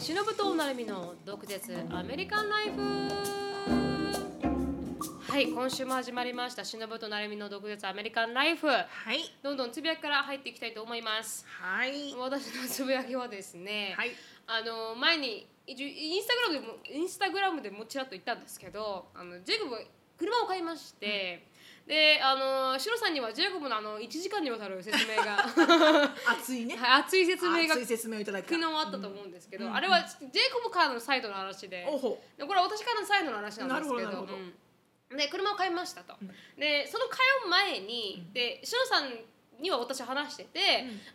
しのぶとなるみの毒舌アメリカンライフはい今週も始まりましたしのぶとなるみの毒舌アメリカンライフはい。どんどんつぶやきから入っていきたいと思いますはい。私のつぶやきはですね、はい。あの前にインスタグラムでもインスタグラムでもちらっと言ったんですけどあのジェイコブ車を買いまして、であのシロさんにはジェイコブのあの1時間にわたる説明が、熱いね。はい、熱い説明が熱い説明をいただきた。昨日あったと思うんですけど、うん。あれはジェイコブからのサイドの話で、おほ。でこれは私からのサイドの話なんですけど。どうん。で車を買いましたと、うん。でその買う前に、でシロさんには私話してて、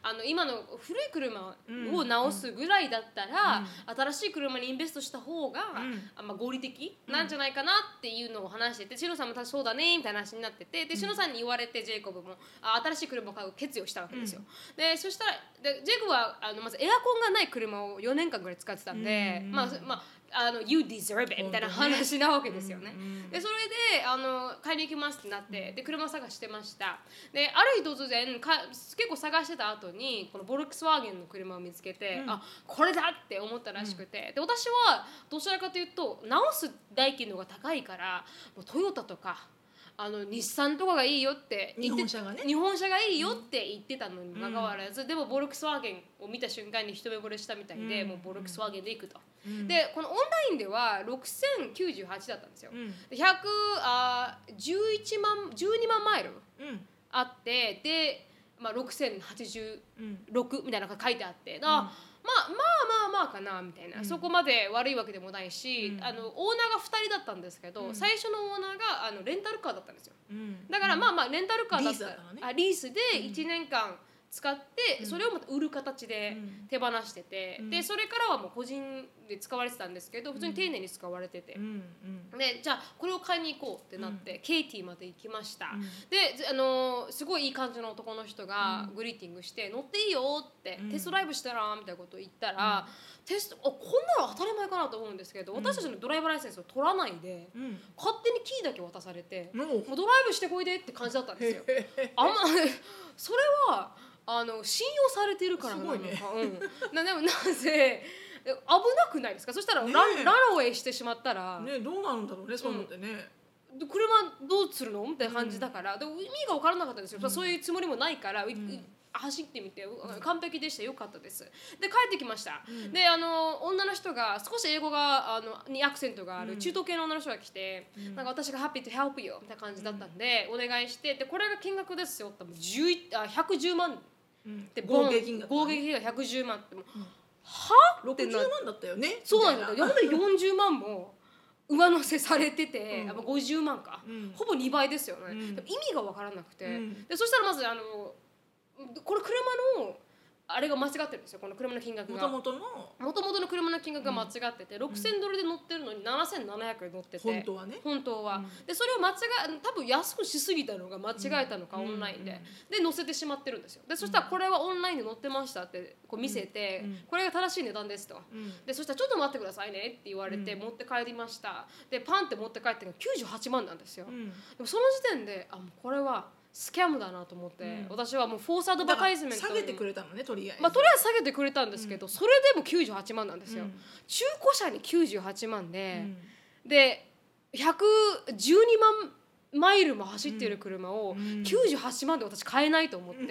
あの今の古い車を直すぐらいだったら、新しい車にインベストした方が、ん。あまあ、合理的なんじゃないかなっていうのを話してて、シロさんもそうだねみたいな話になっててでシロさんに言われてジェイコブもあ新しい車を買う決意をしたわけですよ、でそしたらでジェイコブはあのまずエアコンがない車を4年間ぐらい使ってたんで、うん。まあまああの You deserve it みたいな話なわけですよね。うんでそれであの買いに行きますってなってで車探してました。である日突然か結構探してた後にこのボルクスワーゲンの車を見つけて、うん。あこれだって思ったらしくて、で私はどちらかというと直す代金の方が高いからもうトヨタとかあの日産とかがいいよって言って日本車がね。日本車がいいよって言ってたのにもかかわらず、でもボルクスワーゲンを見た瞬間に一目惚れしたみたいで、うん。もうボルクスワーゲンで行くと、うん。でこのオンラインでは6098だったんですよ、うん。で100あ11万12万マイルうん。あってで、まあ、6086うん。みたいなのが書いてあってだ、まあまあまあまあかなみたいな、そこまで悪いわけでもないし、うん。あのオーナーが2人だったんですけど、うん。最初のオーナーがあのレンタルカーだったんですよ。うん。だからまあまあレンタルカーだった。リーね。あリースで1年間使って、それをまた売る形でうん。手放してて、うん。でそれからはもう個人で使われてたんですけど普通に丁寧に使われてて。でじゃあこれを買いに行こうってなって、ケイティまで行きました、うん。でずあのーすごいいい感じの男の人がグリーティングして「乗っていいよ」って、うん。テストライブしたら?」みたいなことを言ったら、テストあこんなの当たり前かなと思うんですけど、私たちのドライバーライセンスを取らないで、うん。勝手にキーだけ渡されて、もうもうドライブしてこいでって感じだったんですよ。あんまそれはあの信用されてるからなのか、ね。うん、なでもなぜ危なくないですか？そしたらラランウェイしてしまったら、ねどうなるんだろうねそういうのってね。で車どうするの？みたいな感じだから、でも意味が分からなかったんですよ、そういうつもりもないから、走ってみてう完璧でした。よかったです。で帰ってきました、であの女の人が少し英語があのにアクセントがある中東系の女の人が来て、なんか私が「happy to help you」みたいな感じだったんで、お願いしてでこれが金額ですよ。ってもう11あ110万うんで合計金額。合計金額110万。ってもう、は？って六十な万だったよね。そうなんだ。みよ。な。んで40万も上乗せされてて、うん。あまあ50万か、うん。ほぼ2倍ですよね、うん。意味が分からなくて、うん。でそしたらまずあのこれ車のあれが間違ってるんですよこの車の金額が。もともとの？もともとの車の金額が間違ってて、6000ドルで乗ってるのに7700円乗ってて。本当はね。本当は、でそれを間違え多分安くしすぎたのが間違えたのか、オンラインで、で載せてしまってるんですよ。でそしたらこれはオンラインで載ってましたってこう見せて、これが正しい値段ですと、うん。でそしたらちょっと待ってくださいねって言われて持って帰りました。でパンって持って帰ってるのが98万なんですよ、うん。でもその時点であもうこれはスキャムだなと思って、私はもうフォースアドバタイズメント下げてくれたのねとりあえず。まあ、とりあえず下げてくれたんですけど、それでも98万なんですよ、うん。中古車に98万で、うん。で112万マイルも走ってる車を98万で私買えないと思って、うん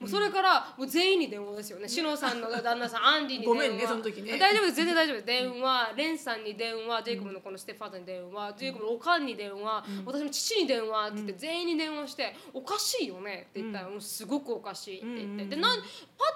もうそれからもう全員に電話ですよね。志乃さんの旦那さんアンディに電話。ごめんねその時ね。大丈夫です全然大丈夫です。電話レンさんに電話ジェイコブのこのステファーザーに電話ジェイコブのおかんに電話、私の父に電話って言って全員に電話して「おかしいよね」って言ったら「もうすごくおかしい」って言って、でなんパ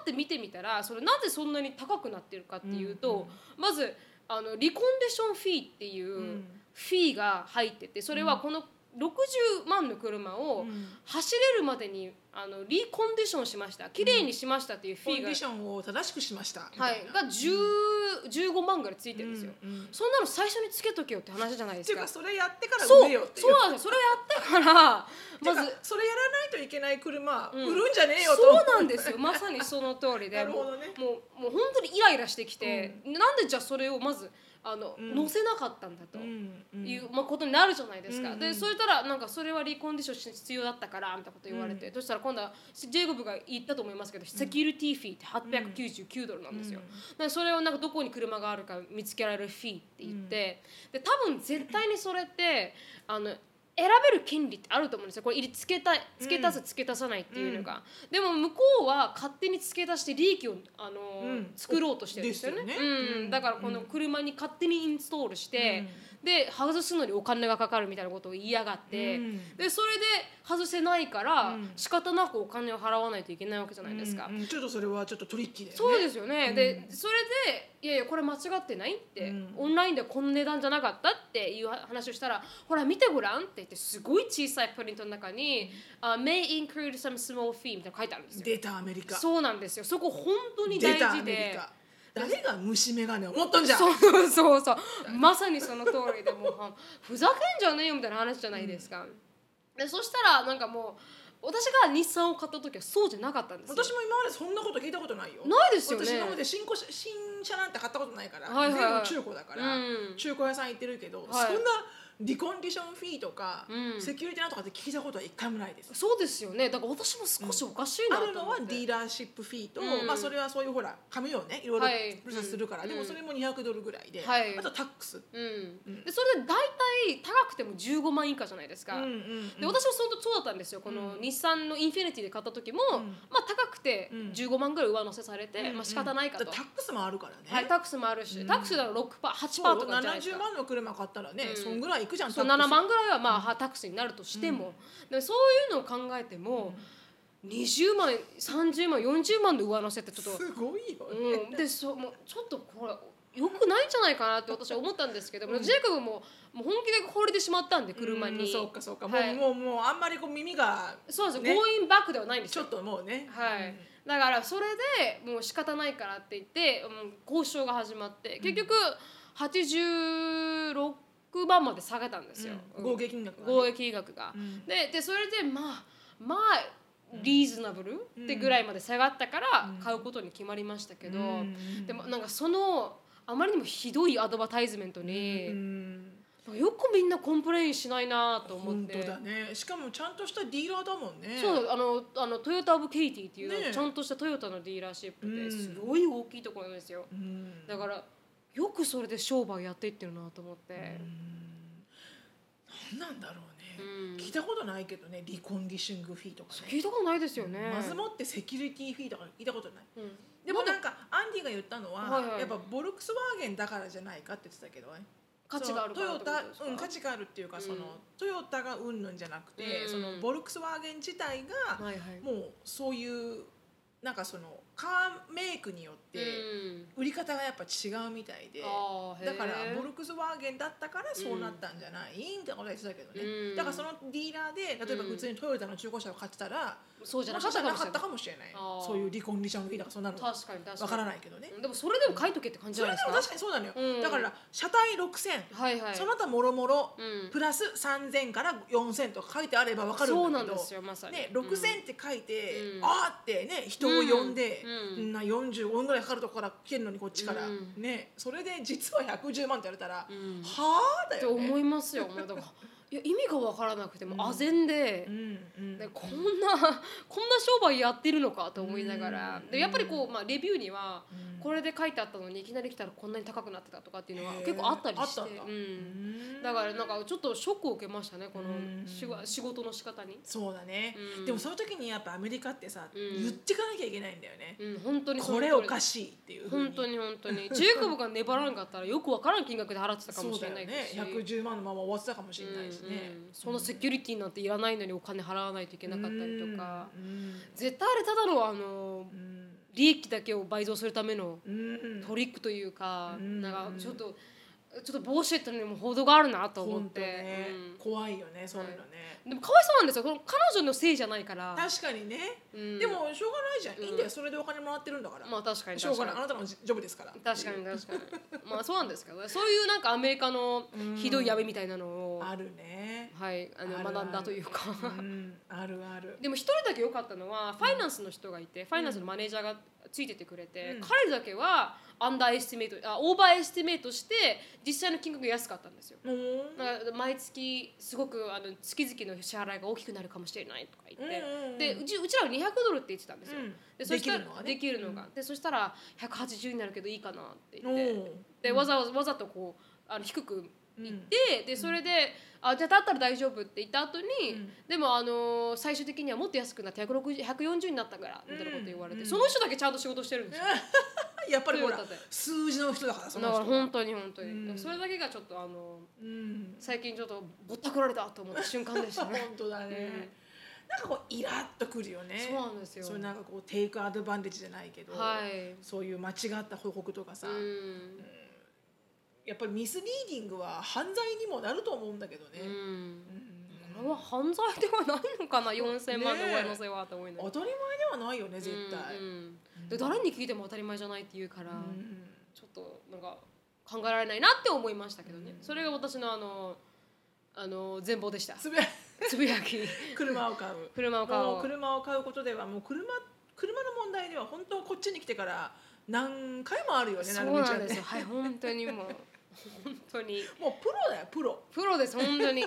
ッて見てみたらそれなぜそんなに高くなってるかっていうと、まずあのリコンディションフィーっていうフィーが入っててそれはこの60万の車を走れるまでにあのリコンディションしました。綺麗にしましたっていうフィーが、コンディションを正しくしました。はい、が10 15万ぐらいついてるんですよ、うんうん。そんなの最初につけとけよって話じゃないですか。っていうかそれやってからそう。売れよっていう。そうなんです。よそれやってから ままず。ずそれやらないといけない車、うん。売るんじゃねえよと。そうなんですよ。まさにその通りで。なるほどね。もうもうもう本当にイライラしてきて、なんでじゃあそれをまずあの、うん。載せなかったんだと。うんうん。いう、まあ、ことになるじゃないですか、うんうん。でそれたらなんかそれはリコンディション必要だったからみたいなこと言われて、うん。そしたら今度はジェイコブが言ったと思いますけど、セキュリティフィーって899ドルなんですよ、でそれをなんかどこに車があるか見つけられるフィーって言って、で多分絶対にそれってあの選べる権利ってあると思うんですよ。これ入れ付けたい付け足す付け足さないっていうのが、でも向こうは勝手に付け足して利益をあの、うん。作ろうとしてるんですよね。ねうんうん。だからこの車に勝手にインストールして、で外すのにお金がかかるみたいなことを言いやがって、うん。でそれで外せないから、うん。仕方なくお金を払わないといけないわけじゃないですか。うんうん。ちょっとそれはちょっとトリッキーだよね。そうですよね、うん。でそれで「いやいやこれ間違ってない?」って、うん。オンラインでこの値段じゃなかったっていう話をしたら「ほら見てごらん」って言ってすごい小さいプリントの中に「uh, may include some small fee」みたいなの書いてあるんですよ。出たアメリカ。そうなんですよ。そこ本当に大事で。誰が虫眼鏡を持っとんじゃ？んそう そうそう。まさにその通りでもうはふざけんじゃねえよみたいな話じゃないですか、でそしたらなんかもう私が日産を買った時はそうじゃなかったんですよ。私も今までそんなこと聞いたことないよ。ないですよね。私今まで新新車なんて買ったことないから、はいはいはい。全部中古だから、うん。中古屋さん行ってるけど、はい。そんなリコンディションフィーとか、うん。セキュリティなんとかって聞いたことは一回もないです。そうですよね。だから私も少しおかしいなあるのと思って、はディーラーシップフィーと、うん。まあそれはそういうほら紙をねいろいろはい。プロセスするから、うん。でもそれも200ドルぐらいで、はい。あとタックス、うん。うん。でそれで大体高くても15万以下じゃないですか、うんうんうん。で私もそのそうだったんですよ。この日産のインフィニティで買った時も、ん。まあ高くてうん。15万ぐらい上乗せされて、うんうん。まあ仕方ないかと、だタックスもあるからね、はい、タックスもあるし、うん。タックスなら6パー8そうパーとかじゃないです70か万の車買ったらね、うん。そんぐらいいくじゃんそうタックス7万ぐらいはまあ、はタックスになるとしても、でそういうのを考えても、20万30万40万で上乗せってちょっと、すごいよね、うん、でそうもうちょっとこれよくないんじゃないかなって私は思ったんですけど、ジェイコブももう本気で放りてしまったんで車に、うんそうか。そうか、はい。もうもうもうあんまりこう耳がそうですねよ、ゴーインバックではないんですよ。ちょっともうね。はい、だからそれでもう仕方ないからって言ってもう交渉が始まって結局86万まで下げたんですよ、うん。合計金額がね。合計金額が。うん。ででそれでまあまあリーズナブルってぐらいまで下がったから買うことに決まりましたけど、うん。でもなんかそのあまりにもひどい advertisement に、よくみんな complain しないなと思って。本当だね。しかもちゃんとしたディーラーだもんね。そうあのあの Toyota of Katy っていう、ちゃんとしたトヨタの dealership うん。ですごい大きいところなんですよ、うん。だからよくそれで商売やっていってるなと思って、何なんだろううん。ね聞いたことないけどね。 reconditioning fee とかね。聞いたことないですよね、まずもって security fee とか聞いたことない？うん。でもなんかアンディが言ったのは、はいはい。やっぱボルクスワーゲンだからじゃないかって言ってたけどね。価値があるトヨタうん価値があるっていうか、うん。そのトヨタがうんぬんじゃなくて、うん。そのボルクスワーゲン自体が、はいはい。もうそういうなんかその car make によってうん。売り方がやっぱ違うみたいで、あーへー。だからボルクスワーゲンだったからそうなったんじゃない、みたいなこと言ってたけどね、うん。だからそのディーラーで例えば普通にトヨタの中古車を買ってたら、そうじゃなかったかもしれない。そうい。うリコンディションフィーとかそんなの。わ確かに確かに。からないけどね、でもそれでも書いとけって感じじそれでもゃないですか？確かにそうなのよ、うん。だから車体6000、はいはい。その他もろもろうん。プラス3000から4000とか書いてあれば分かるんだけど。そうなんですよまさに。ね、6000って書いて、うん。あーってね人を呼んで、うん。な45分ぐらいかかるとこから来てるのにこっちから、うん。ねそれで実は110万って言われたら、うん。はあ？だって。思いますよ。もうだからいや意味がわからなくても唖然ででこんな こんな商売やってるのかと思いながら、うん。でやっぱりこうまあレビューにはうん。これで書いてあったのにいきなり来たらこんなに高くなってたとかっていうのは結構あったりして、だからなんかちょっとショックを受けましたねこのうん。仕事仕事の仕方に。そうだね、うん。でもその時にやっぱアメリカってさ、うん。言ってかなきゃいけないんだよね、うん本当にこれおかしいっていう本当に本当に。ジェイコブが粘らんかったらよくわからん金額で払ってたかもしれないですし。ね。110万のまま終わってたかもしれないしね、うんうん。そのセキュリティなんていらないのにお金払わないといけなかったりとか、うん。絶対あれただのあのうん。利益だけを倍増するためのうん。トリックというか、うん。なんかちょっとちょっとボーシェットにも程があるなと思って、ね、うん怖いよねそういうのね、でもかわいそうなんですよ。この彼女のせいじゃないから、確かにね、うん。でもしょうがないじゃん、うんいいんだよ。それでお金もらってるんだから、まあ確かにしょうがない。あなたのジョブですから。確かに確かに。まあそうなんですけど。ねそういうなんかアメリカのひどい闇みたいなのを、あるね。はいあの学んだというか。うん。あるある。でも一人だけ良かったのはファイナンスの人がいて、ファイナンスのマネージャーがついててくれて、うん。彼だけは underestimate あ overestimate して実際の金額が安かったんですよ。うん。だから毎月すごくあの月々の支払いが大きくなるかもしれないとか言って、うんうんうん。でうちうちらは200ドルって言ってたんですよ、うん。でそしたらできるのがね。できるのが、でそしたら180になるけどいいかなって言おって、ーでわざわざわざとこうあの低く行って、でそれで「あじゃあだったら大丈夫」って言った後に、うん。でもあのー最終的にはもっと安くなって160 140になったからみたいなこと言われて、うん。その人だけちゃんと仕事してるんですよ。やっぱりほら数字の人だからそだの人から本当に本当に、うん。それだけがちょっとあのうん。最近ちょっとぼったくられたと思った瞬間でしたね。本当だね、なんかこうイラッとくるよね。そうなんですよ。そうなんかこうテイクアドバンテージじゃないけど、はい。そういう間違った報告とかさ、うん。やっぱりミスリーディングは犯罪にもなると思うんだけどね、うん。うん。これは犯罪ではないのかな4000万の上乗せはと思い当たり前ではないよね絶対、うんうん。で誰に聞いても当たり前じゃないって言うから、うん。ちょっとなんか考えられないなって思いましたけどね、それが私のあのあの全貌でした。つぶやつぶやき。車を買う。車を買おう車を買うことではもう車車の問題では本当こっちに来てから何回もあるよねそうなんですよ。はい本当にもう本当に。もうプロだよプロ。プロです本当に。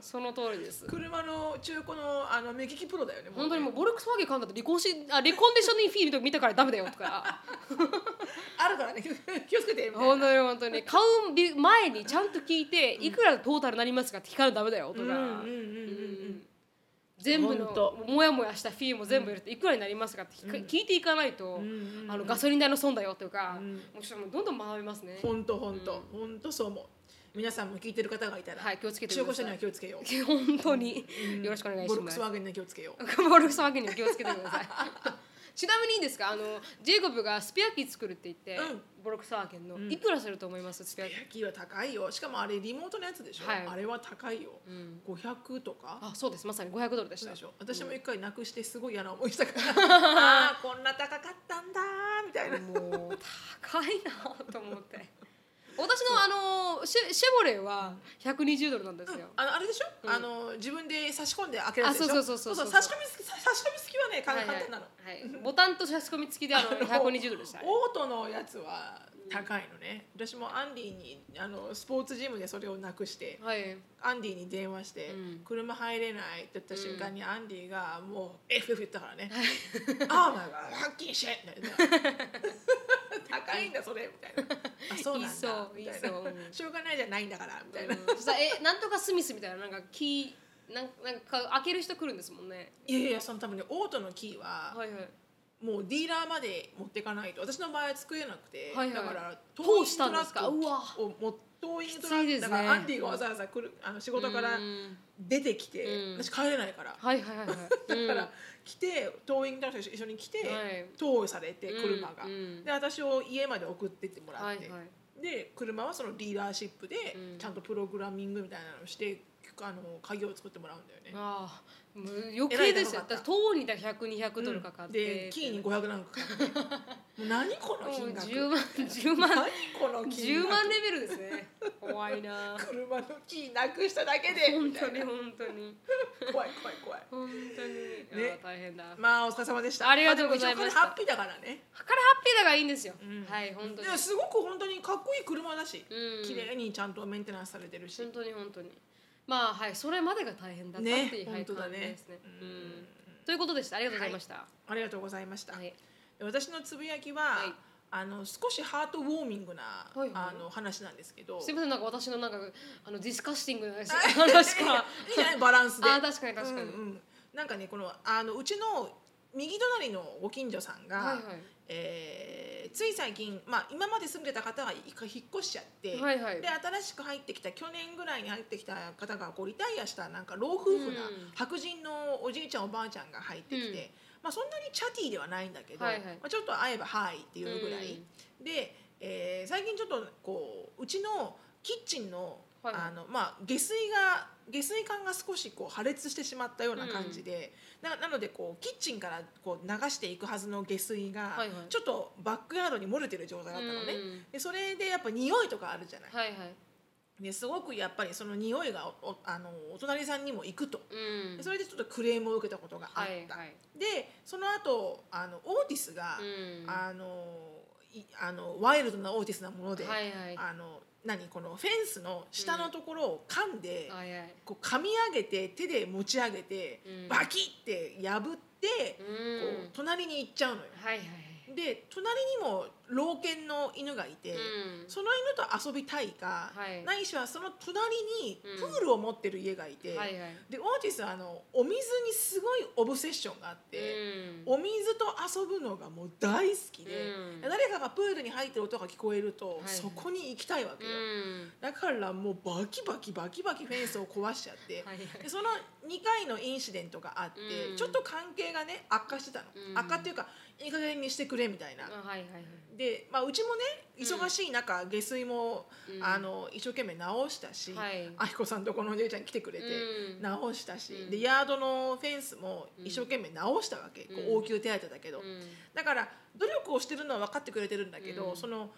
その通りです。車の中古のあの目利きプロだよね本当にもうボルクスワーゲン買うんだって離婚しあ離婚で一緒にフィールド見たからダメだよとか。あるからね。気をつけてみたいな。本当に本当に。買うび前にちゃんと聞いていくらトータルなりますかって聞かないとダメだよとか、うんうんうん全部の本当もやもやしたフィーも全部入れていくらになりますかって聞いていかないと、あのガソリン代の損だよとか、うん。もうちょっとどんどん学びますね。本当本当本当そう思う。皆さんも聞いてる方がいたら、はい気をつけて中古車には気をつけよう。本当によろしくお願いします。ボルクス。ワーゲンには気をつけよう。ボルクスワーゲンには気をつけてください。ちなみにいいですか？あのジェイコブがスペアキー作るって言って、うん。ボルクスワーゲンの、うん。いくらすると思います？スペアキー。は高いよ。しかもあれリモートのやつでしょ、はい。あれは高いよ、ん。500とか？あそうです。まさに500ドルでした。でしょ？私も一回なくしてすごい嫌な思いしたから、ああこんな高かったんだーみたいな。もう高いなと思って私のあのシェシェボレーは120ドルなんですよ、あのあれでしょ、あの自分で差し込んで開けるやつでしょ？あそうそうそうそう差し込み差し込み付きはね簡単なの、はい、ボタンと差し込み付きであの120ドルでした、オートのやつは高いのね。私もアンディにあのスポーツジムでそれをなくしてはい。アンディに電話して、うん。車入れないって言った瞬間にアンディがもう FF 言ったからね「ああまあはっきりしみたいな。高いんだそれ」みたいな「あそうなんだ」いそうみたいいそうな「しょうがないじゃないんだから」みたいな、うん。そしたらえなんとかスミスみたいななんかキーなんなんか開ける人来るんですもんね。いやいやその多分ねオートのキーははいはいもうディーラーまで持っていかないと私の場合は作れなくて、はいはい。だから通したんですか？トーイントラックをもトーイングトラックだからアンディがわざわざ来るあの仕事からうん。出てきて、うん。私帰れないから、はいはいはいはい。だから来てトーイングトラックと一緒に来て、はい。トーされて車が、で私を家まで送ってってもらって、はいはい。で車はそのディーラーシップでうん。ちゃんとプログラミングみたいなのをしてあの鍵を作ってもらうんだよね。ああもう余計ですよ。だからトーにだ100200ドルかかって、でキーに500なんかかかって。もう何この金額。10万10万何この金10額万レベルですね。怖いな。車のキーなくしただけで。本当に本当に。怖い怖い怖い。本当に、ね。大変だ。まあお疲れ様でした。ありがとうございました。あハッピーだからね。からハッピーだがいいんですよ、うん。はい本当に。すごく本当にかっこいい車だし、うん。綺麗にちゃんとメンテナンスされてるし、本当に本当にまあはいそれまでが大変だったってねいう、はい感じですね、ううん。ん、ということでした。ありがとうございました、ありがとうございました、はい。私のつぶやきは、はい。あの少しハートウォーミングな、はいはいあの話なんですけど。すみませんなんか私のなんかあのディスカッシングな話かいいじゃないバランスで。あ確かに確かに、うんうん。なんかねこのあのうちの右隣のご近所さんが、はいはい。えーつい最近、まあ、今まで住んでた方が一回引っ越しちゃって、はいはい。で新しく入ってきた去年ぐらいに入ってきた方がこうリタイアしたなんか老夫婦なうん。白人のおじいちゃんおばあちゃんが入ってきて、うん。まあ、そんなにチャティーではないんだけど、はいはい。まあ、ちょっと会えば「はい」っていうぐらい、でえー最近ちょっとこううちのキッチンの,、あのまあ、下水が下水管が少しこう破裂してしまったような感じで、ななのでこうキッチンからこう流していくはずの下水が、ちょっとバックヤードに漏れてる状態だったのね、うん。でそれでやっぱ匂いとかあるじゃない、はいはい。ですごくやっぱりその匂いがおおあのお隣さんにも行くと。うん。でそれでちょっとクレームを受けたことがあった、はいはい。でその後あのオーティスが、うん。あのいあのワイルドなオーティスなもので、はいはい。あの何このフェンスの下のところを噛んで、こう噛み上げて手で持ち上げて、うん。バキって破って、こうん。う隣に行っちゃうのよ。はいはいで隣にも老犬の犬がいて、うん。その犬と遊びたいか、はい。ないしはその隣にうん。プールを持ってる家がいて、はいはい。でオーティスはあのお水にすごいオブセッションがあって、うん。お水と遊ぶのがもう大好きで、うん。誰かがプールに入ってる音が聞こえると、い。そこに行きたいわけよ、うん。だからもうバキバキバキバキフェンスを壊しちゃって、はいはい。でその2回のインシデントがあって、うん。ちょっと関係がね悪化してたの、うん。悪化っていうかいい加減にしてくれみたいな、あはいはいはい。で、まあ、うちもね忙しい中、下水も、うん。あの一生懸命直したし、はい。あひこさんとこのお姉ちゃん来てくれて、うん。直したし、うん。でヤードのフェンスも一生懸命直したわけ、こうん。う応急手当だけど、うん。だから努力をしてるのは分かってくれてるんだけど、うん。その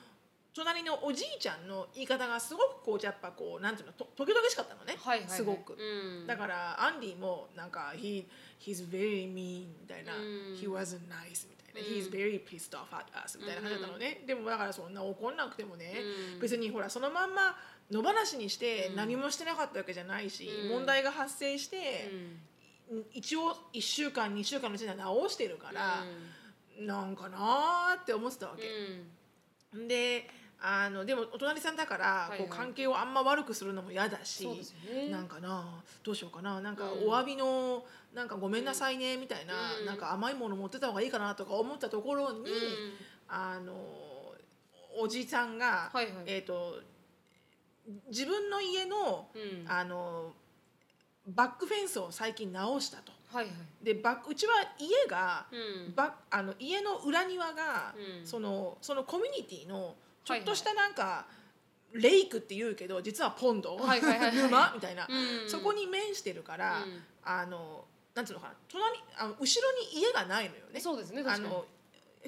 隣のおじいちゃんの言い方がすごくこうやっぱこうなんていうのとトゲトゲしかったのね、はいはいはい。すごく。うん。だからアンディもなんか「He, he's very mean」みたいな「うん。He wasn't nice」みたいな「うん。He's very pissed off at us」みたいな感じだったのね、でもだからそんな怒んなくてもね、うん。別にほらそのまんま野放しにしてうん。何もしてなかったわけじゃないし、うん。問題が発生して、うん。一応1週間2週間のうちには直してるから、なんかなーって思ってたわうけ。ん。であのでもお隣さんだから、こう関係をあんま悪くするのも嫌だし、そうですよね。なんかなどうしようかななんかうん。お詫びのなんかごめんなさいねみたいな、うん。なんか甘いもの持ってた方がいいかなとか思ったところに、うん。あのおじさんが、はいはい。えっ、と自分の家のうん。あのバックフェンスを最近直したと。はいはい。でバックうちは家が、うん。バあの家の裏庭が、うん。そのそのコミュニティのちょはい。はいっとしたなんか、レイクって言うけど実はポンド、はいはいはいはい。沼みたいな、うん。そこに面してるから、うん。あのなんつうのかな隣あの後ろに家がないのよね。そうですねあ確かに。の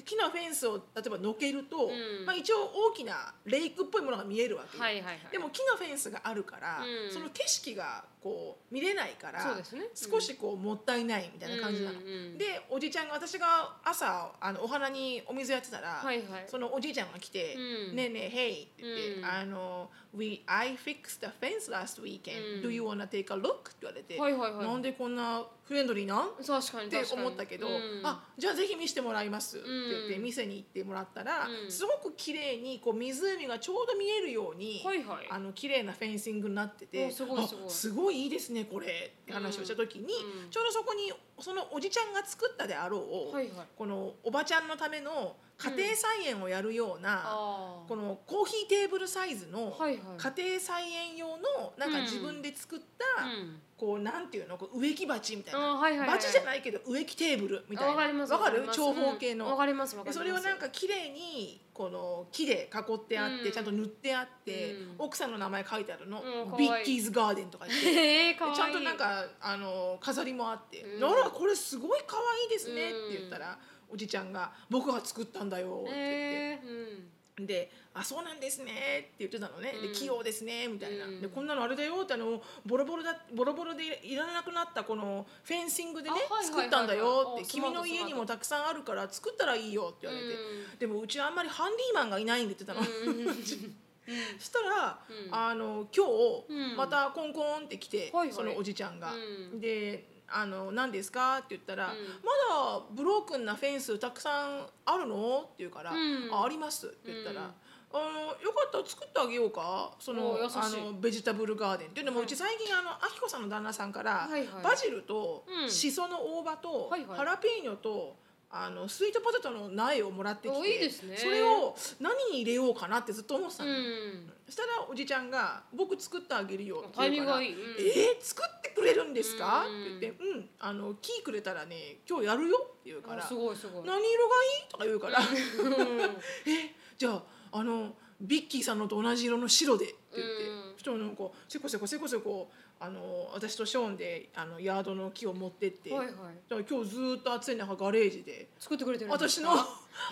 木のフェンスを例えばのけると、うん。まあ、一応大きなレイクっぽいものが見えるわけよ、はいはいはい。でも木のフェンスがあるから、うん。その景色がこう見れないからそうですね。少しこうもったいないみたいな感じなの。うんうんでおじちゃんが私が朝あのお花にお水やってたら、はいはい。そのおじいちゃんが来て「うん。ねえねえ Hey」って言って「うん。あの We I fixed the fence last weekend、うん。Do you wanna take a look?」って言われて、はいはいはい。なんでこんなフレンドリーなん確かに。って思ったけど、うん。あじゃあぜひ見せてもらいますって言ってうん。店に行ってもらったら、うん。すごく綺麗にこう湖がちょうど見えるように、はいはい。あの綺麗なフェンシングになってておすごいすごい。あすごいいいですねこれって話をした時に、うん。ちょうどそこにそのおじちゃんが作ったであろう、はいはい。このおばちゃんのための家庭菜園をやるような、あー。このコーヒーテーブルサイズの家庭菜園用のなんか自分で作った、うん。こうなんていうのこう植木鉢みたいな、はいはいはい。鉢じゃないけど植木テーブルみたいな。わかる？長方形の、うん。わかりますそれをなんか綺麗にこの木で囲ってあって、うん。ちゃんと塗ってあって、うん。奥さんの名前書いてあるの、ビッキーズガーデンとか言って。ちゃんとなんかあの飾りもあって「うんあらこれすごい可愛いですね」って言ったら、おじちゃんが「僕が作ったんだよ」って言って。へえうん。で「あそうなんですね」って言ってたのね「でうん。器用ですね」みたいな、うん。でこんなのあれだよってあのボロボロだボロボロでいらなくなったこのフェンシングでね作ったんだよってあ君の家にもたくさんあるから作ったらいいよって言われて、うん。でもうちはあんまりハンディーマンがいないんで言ってたの、うん。したら、うん。あの今日、うん。またコンコンって来て、はいはい。そのおじちゃんが、うん。であの何ですか?」って言ったら、うんまだブロークンなフェンスたくさんあるの?」って言うから「うんああります」って言ったら。うんあのよかったら作ってあげようか？そのあのベジタブルガーデンっていうのも、はい。うち最近あのあきこさんの旦那さんから、はいはい。バジルとうん。しその大葉と、はいはい。ハラペーニョとあのスイートポテトの苗をもらってきおてね。それを何に入れようかなってずっと思ってたうの、ん。そしたらおじちゃんが「僕作ってあげるよ」って言うから「がいい。うん。えー、作ってくれるんですか?」うん。って言って「うんあの木くれたらね今日やるよ」って言うからあすごいすごい。何色がいい?」とか言うから「うん。えじゃああのビッキーさんのと同じ色の白で」って言って、うん。そしたらなんかせこせこせこせこあの私とショーンであのヤードの木を持ってって、はいはい。だから今日ずーっと暑い中ガレージで。作ってくれてるんです私かの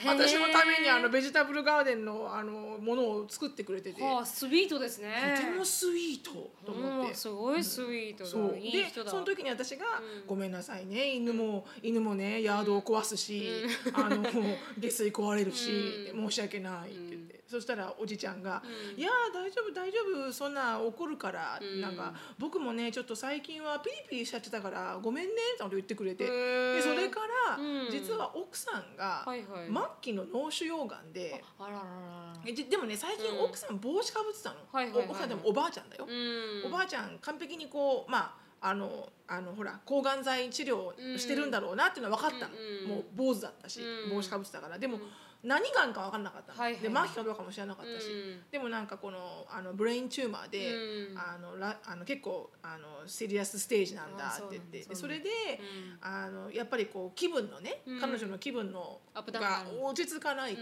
私のためにあのベジタブルガーデンのあのものを作ってくれてて、はあスイートですね。とてもスイートと思って。うん。すごいスイートだ、そう。いい人だ。でその時に私がうん「ごめんなさいね。犬も犬もねヤードを壊すし、あの下水壊れるし、う申し訳ない」って言って、そしたらおじちゃんが「うん。いやー大丈夫大丈夫そんな怒るから、うん。なんか僕もねちょっと最近はピリピリしちゃってたからごめんね」って言ってくれて、でそれから、うん。実は奥さんが末期の脳腫瘍がんで。ででもね最近うん。奥さん帽子かぶってたの、奥さんでもおばあちゃんだよ、うん。おばあちゃん完璧にこうまああのあのほら抗がん剤治療してるんだろうなっていうのは分かったの、うん。もう坊主だったし、うん。帽子かぶってたから。でも、うん何がんか分かんなかったの、はいはいで末期かどうかも知らなかったし、うん。でもなんかこのあの brain tumor で、うん。あのらあの結構あのシリアスステージなんだって言って。あそそれで、うん。あのやっぱりこう気分のね、うん。彼女の気分のが落ち着かないか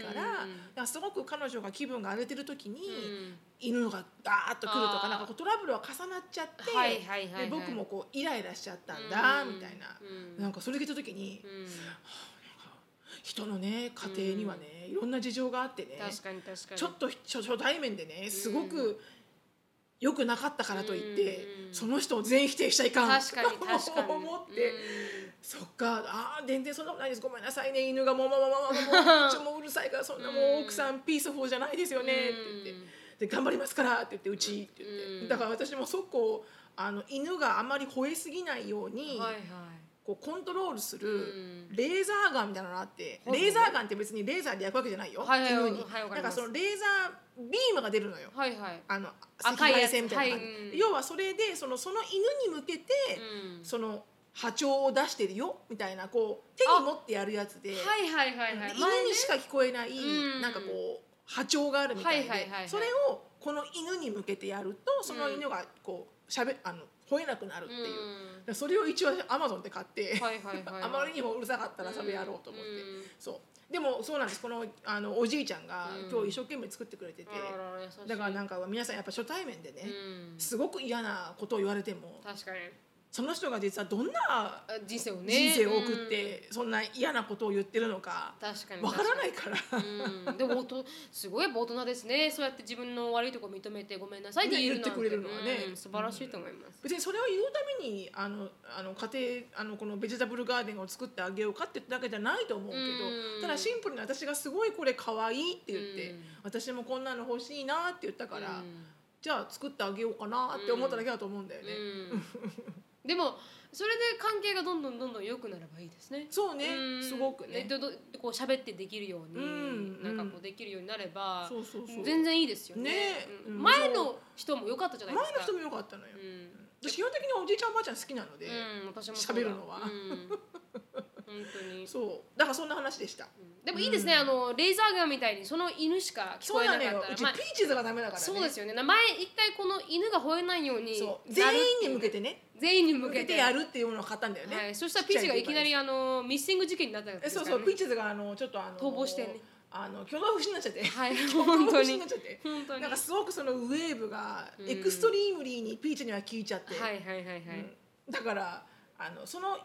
ら,、すごく彼女が気分が荒れてる時に、うん。犬がガーッと来るとかなんかこうトラブルは重なっちゃって、はいはいはいはい。で僕もこうイライラしちゃったんだ、うん。みたいな、うん。なんかそれ聞いた時に、うん人のね家庭にはね、いろんな事情があってね確かに確かに。ちょっと初初対面でねすごく良くなかったからといって、うん。その人を全否定しちゃいかん確かに 確かに。思って、うん。そっかあー全然そんなことないです。ごめんなさいね犬がもうまあまあまあまあもうちょもう うるさいからそんなもう奥さんピースフォーじゃないですよねって言って。で頑張りますからって言ってうちって言って、うんだから私もそこあの犬があまり吠えすぎないように、はいはいこうコントロールすうるん。レーザーガンみたいなのがあって、はいレーザーガンって別にレーザーで焼くわけじゃないよ、はいはい犬に、はいだからそのレーザービームが出るのよ。はいはい。あの赤外線みたいなはいうん。要はそれでそのその犬に向けて、うん。その波長を出してるよみたいなこう手に持ってやるやつで、はいはいはいはい。で犬にしか聞こえない、うん。なんかこう波長があるみたいで、はいはいはいはい。それをこの犬に向けてやるとその犬がこうしゃべあの吠えなくなるっていう、だからそれを一応アマゾンで買って、あまりにもうるさかったらそれやろうと思って、うん。そう。でもそうなんです。このあのおじいちゃんがうん。今日一生懸命作ってくれてて、だからなんか皆さんやっぱ初対面でね、うん。すごく嫌なことを言われても確かにその人が実はどんなあ人生をね。人生を送ってそんな嫌なことを言ってるのかうん確かに。わからないから。うん、でもすごい大人ですね。そうやって自分の悪いところ認めてごめんなさいって言ってくれるのはね。うん。素晴らしいと思います、別にそれを言うためにあのあの家庭あのこのベジタブルガーデンを作ってあげようかってだけじゃないと思うけど、うん。ただシンプルに私がすごいこれ可愛いって言って、うん。私もこんなの欲しいなって言ったから、うん。じゃあ作ってあげようかなって思っただけだと思うんだよね。うんでもそれで関係がどんどんどんどん良くなればいいですね。そうね、うんすごくね。でどどこう喋ってできるように、うんなんかこうできるようになれば、そうそうそう。全然いいですよね。ねうんうん前の人も良かったじゃないですか。前の人も良かったのよ。うん私基本的におじいちゃんおばあちゃん好きなので、うん、私もそうだ喋るのはうん、本当に そうだからそんな話でした。でもいいですね、あのレーザーガンみたいにその犬しか聞そうこえなかったら。なのよ。うちまあピーチズがダメだからね。そうですよね前一回この犬が吠えないようにそうなる全員に向けてね。全員に向向けてやるっていうものを買ったんだよね。はい、そしたらピーチがいきなりあのミッシング事件になったんですから、ね、えそうそう。ピーチズがあのちょっとあの逃亡してね。あの挙動不審になっちゃって。はい。本当にになっちゃって。本当に。なんかすごくそのウェーブがうん。エクストリームリーにピーチには効いちゃって。はいはいはいはい、うん。だからあのそのピ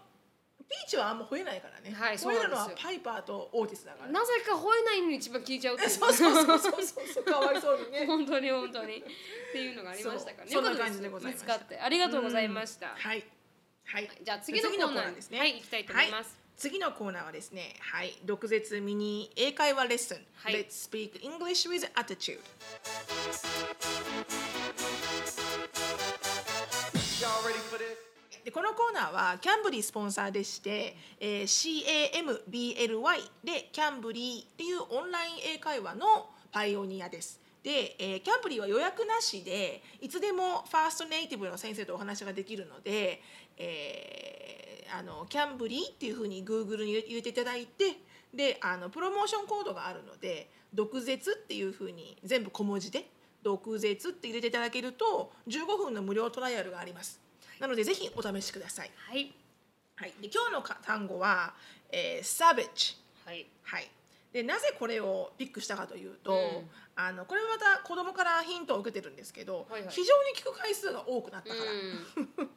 ーチはあんま吠えないからね。はいそう吠えるのはパイパーとオーティスだから。なぜか吠えないのに一番聞いちゃうっていえそうそうそうそうそうそうかわいそうにね。本当に本当に。っていうのがありましたからねそんな感じでございました。ありがとうございました、はい。はい。じゃあ次のコーナーですね。はい行きたいと思います、はい。次のコーナーはですね、はい、毒舌ミニ英会話レッスン、はい。Let's speak English with attitude。でこのコーナーはキャンブリースポンサーでして、えー CAMBLY でキャンブリーっていうオンライン英会話のパイオニアです。で、えーキャンブリーは予約なしでいつでもファーストネイティブの先生とお話ができるので、えーあのキャンブリーっていうふうに Google に入れていただいてであのプロモーションコードがあるので「毒舌」っていうふうに全部小文字で「毒舌」って入れていただけると15分の無料トライアルがあります。なのでぜひお試しください。はい。はい、で今日のか単語は、えー、savage。はい。はい。でなぜこれをピックしたかというと、うん。あのこれはまた子供からヒントを受けてるんですけど、はいはい。非常に聞く回数が多くなったから、うん。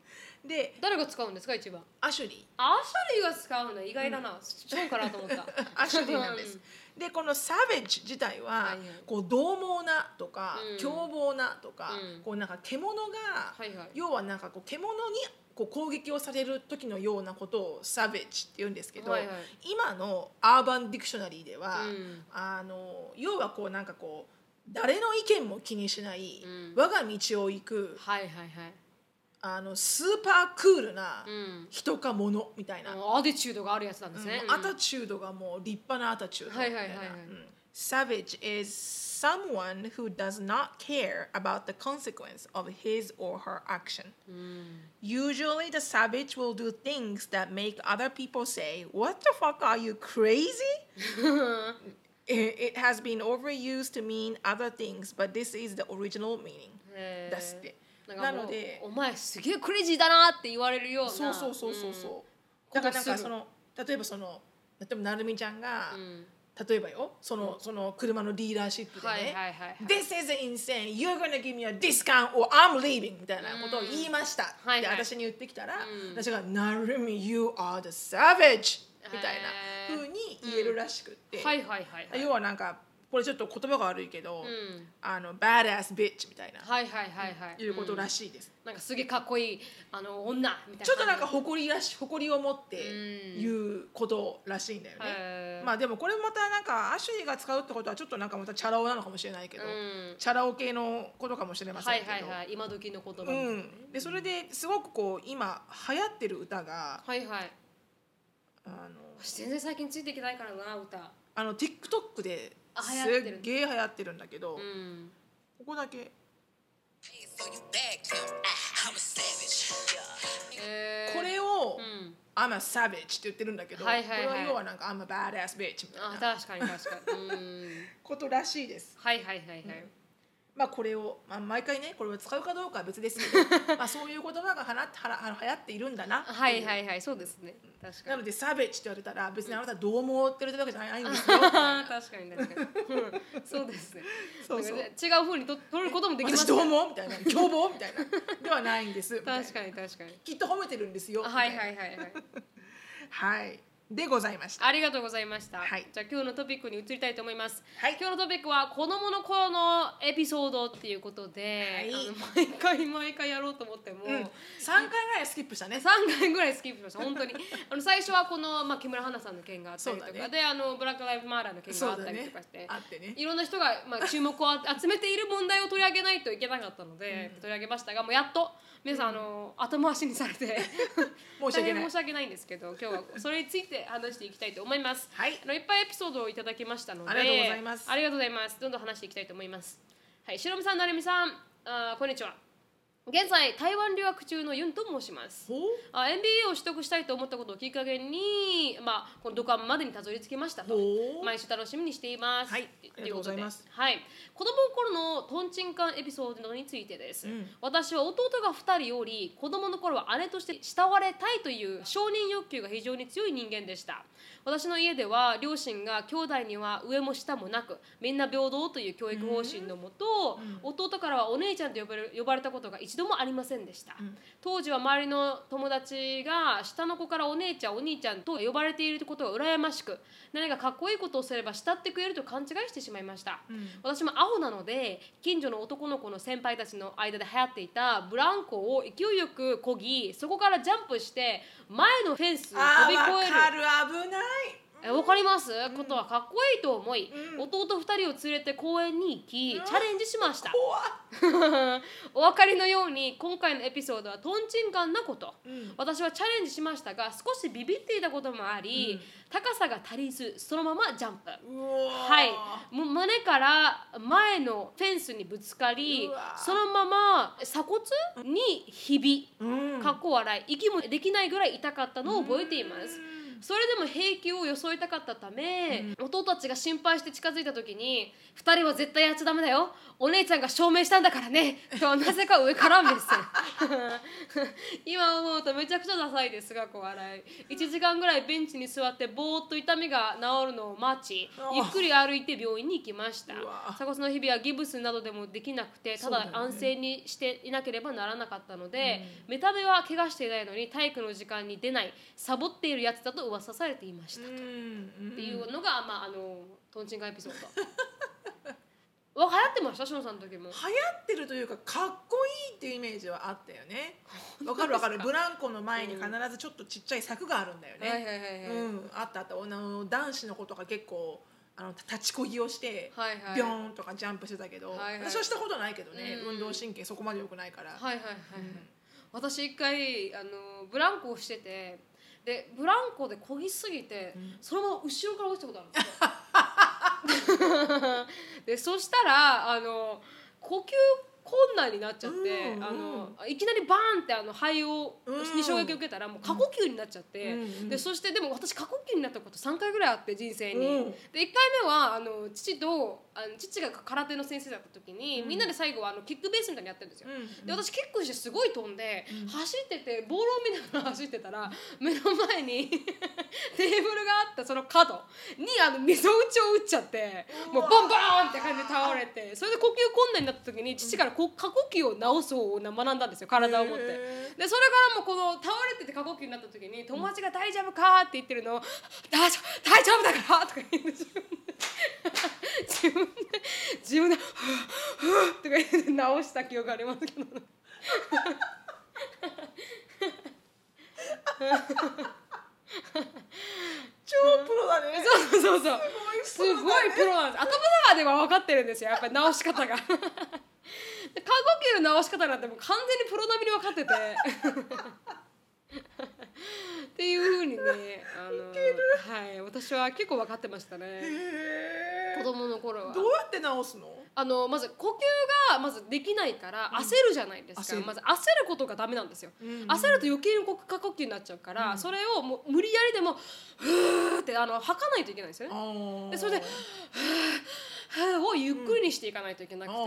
で誰が使うんですか一番？アシュリアシュリーが使うの意外だな、そうかなと思った。ー アシュリーなんです。でこの savage 自体は、こう獰猛なとか、うん。凶暴なとか、うん。こうなんか獣が、要はなんかこう獣にこう攻撃をされる時のようなことをサベッジって言うんですけど、今のアーバンディクショナリーでは、うん。あの要はこうなんかこう誰の意見も気にしない、うん。我が道を行くはいはいはいあのスーパークールなうん人か物みたいな、もうアティチュードがあるやつなんですね、うんアタチュードがもう立派なアタチュードみたいな。はいはいはいはいうん Savage is someone who does not care about the consequence of his or her action. Usually, the savage will do things that make other people say, What the fuck are you crazy? it, it has been overused to mean other things, but this is the original meaning. へーですって なのでお前すげえクレイジーだなって言われるような。そうそうそうそうそう。うん。だからなんかその例えばその例えばなるみちゃんが、ん。例えばよそのその車のディーラーシップでね、This is insane. You're gonna give me a discount or I'm leaving みたいなことを言いました。はいはい。で私に言ってきたら、うん。私がなるみ You are the savage みたいな風に言えるらしくって、はいはいはいはい。要はなんかこれちょっと言葉が悪いけど、うん。あの badass bitch みたいな、はいはいはいはい。いうことらしい、です。なんかすげえかっこいいあの女みたいなちょっとなんか誇りらし誇りを持ってうん。言うことらしいんだよね。へー。まあでもこれまたなんかアシュリーが使うってことはちょっとなんかまたチャラ男なのかもしれないけど、うん。チャラ男系のことかもしれませんはいけど、はいはい今時の言葉、うん、でそれですごくこう今流行ってる歌がはいはい。あの私全然最近ついていけないからな歌。あの TikTok ですあ流行ってるっげえ流行ってるんだけど、うん。ここだけ。you. I'm a savage. えー、これをう、ん。I'm a savage って言ってるんだけど、はいはいはい。これは要はなんか I'm a badass bitch みたあいな。確かに確かに。うん。ことらしいです。はいはいはいはい、まあこれを、まあ、毎回ねこれを使うかどうかは別ですけど まあそういう言葉がはなはら流行っているんだなはいはいはいそうですね。確かに。なのでサベッジって言われたら別にあなたどう思ってるってわけじゃないんですよ。確かに確かに。うん。そうですね。そうそう。違う風にと取ることもできます。私どう思？うみたいな。凶暴？みたいな。ではないんです。確かに確かに。きっと褒めてるんですよ。はいはいはいはい。はいでございました。ありがとうございました、はい。じゃあ今日のトピックに移りたいと思います、はい。今日のトピックは子供の頃のエピソードっていうことで、はい。毎回毎回やろうと思っても、うん、3回ぐらいスキップしたね。3回ぐらいスキップしました。本当に。あの最初はこの、まあ、木村花さんの件があったりとか、ね。であのブラック・ライブ・マーラーの件があったりとかして、あってね。いろんな人が、まあ、注目を集めている問題を取り上げないといけなかったので、取り上げましたがもうやっと皆さん、あの後回しにされて申し訳ない。申し訳ないんですけど今日はそれについて話していきたいと思います。はいあのいっぱいエピソードをいただきましたのでありがとうございますありがとうございますどんどん話していきたいと思います。はい、しろみさん、なるみさんあーこんにちは。現在台湾留学中のユンと申します。あ MBA を取得したいと思ったことをきっかけに、まあ、この土管までにたどり着きましたと。毎週楽しみにしています。はいありがとうございます。はい、子供の頃のトンチンカンエピソードについてです、うん。私は弟が2人おり子供の頃は姉として慕われたいという承認欲求が非常に強い人間でした。私の家では両親が兄弟には上も下もなくみんな平等という教育方針のもと、弟からはお姉ちゃんと呼ばれ呼ばれたことが一度もありませんでした、当時は周りの友達が下の子からお姉ちゃんお兄ちゃんと呼ばれていることが羨ましく何かかっこいいことをすれば慕ってくれると勘違いしてしまいました、私もアホなので近所の男の子の先輩たちの間で流行っていたブランコを勢いよくこぎそこからジャンプして前のフェンスを飛び越える。かる。危ないえわかります、ことはかっこいいと思い、うん。弟2人を連れて公園に行き、チャレンジしました。お分かりのように今回のエピソードはトンチンカンなこと、ん。私はチャレンジしましたが少しビビっていたこともあり、高さが足りずそのままジャンプ。はい。む胸から前のフェンスにぶつかりそのまま鎖骨にひびうん。かっこ笑い息もできないぐらい痛かったのを覚えていますそれでも平気を装いたかったため、弟たちが心配して近づいた時に「2人は絶対やっちゃダメだよ。お姉ちゃんが証明したんだからね」となぜか上からメッセ今思うとめちゃくちゃダサいですがこう笑い。1時間ぐらいベンチに座ってぼーっと痛みが治るのを待ちあゆっくり歩いて病院に行きました。鎖骨の日々はギブスなどでもできなくてただ安静にしていなければならなかったので、メタベは怪我していないのに体育の時間に出ないサボっているやつだと噂されていました、うんうん。っていうのが、まあ、あのトンチンカンエピソード。わ流行ってました？しのさんの時も。流行ってるというかかっこいいっていうイメージはあったよね。わかるわかる。ブランコの前に必ずちょっとちっちゃい柵があるんだよね、あったあった。男子の子とか結構あの立ちこぎをして、はいはい。ビョーンとかジャンプしてたけど、はいはい。私はしたことないけどね、うん運動神経そこまで良くないから、はいはいはい、私一回あのブランコをしててでブランコで漕ぎすぎて、そのまま後ろから落ちたことあるんですよ。でそしたらあの呼吸困難になっちゃって、うんうん。あのいきなりバーンってあの肺を、うん。に衝撃を受けたらもう過呼吸になっちゃって、うんうんでそしてでも私過呼吸になったこと3回ぐらいあって人生に。うん。で1回目はあの父とあの父が空手の先生だった時に、みんなで最後はあのキックベースみたいにやってるんですよ。うんで私キックしてすごい飛んで、走っててボールを見ながら走ってたら目の前に テーブルがあったその角にあの溝打ちを打っちゃってもうボンボーンって感じで倒れてそれで呼吸困難になった時に父からこう過呼吸を治す方を学んだんですよ体を持って。へでそれからもこの倒れてて過呼吸になった時に友達が「大丈夫か?」って言ってるのを「大丈夫大丈夫だから!」とか言って自分で自分で自分で「ふうふう」とか言って直した記憶がありますけど超プロだね。そうそうそうすすごいプロなんです。頭の中では分かってるんですよやっぱり直し方が。で過呼吸の直し方なんてもう完全にプロ並みに分かってて。っていうふうにねあのはい私は結構分かってましたね。子供の頃は。どうやって直すの？あのまず呼吸がまずできないから焦るじゃないですか、焦る。まず焦ることがダメなんですよ、うん。うん焦ると余計にこ過呼吸になっちゃうから、それをもう無理やりでもふーってあの吐かないといけないんですよね。でそれでをゆっくりにしていかないといけなくて、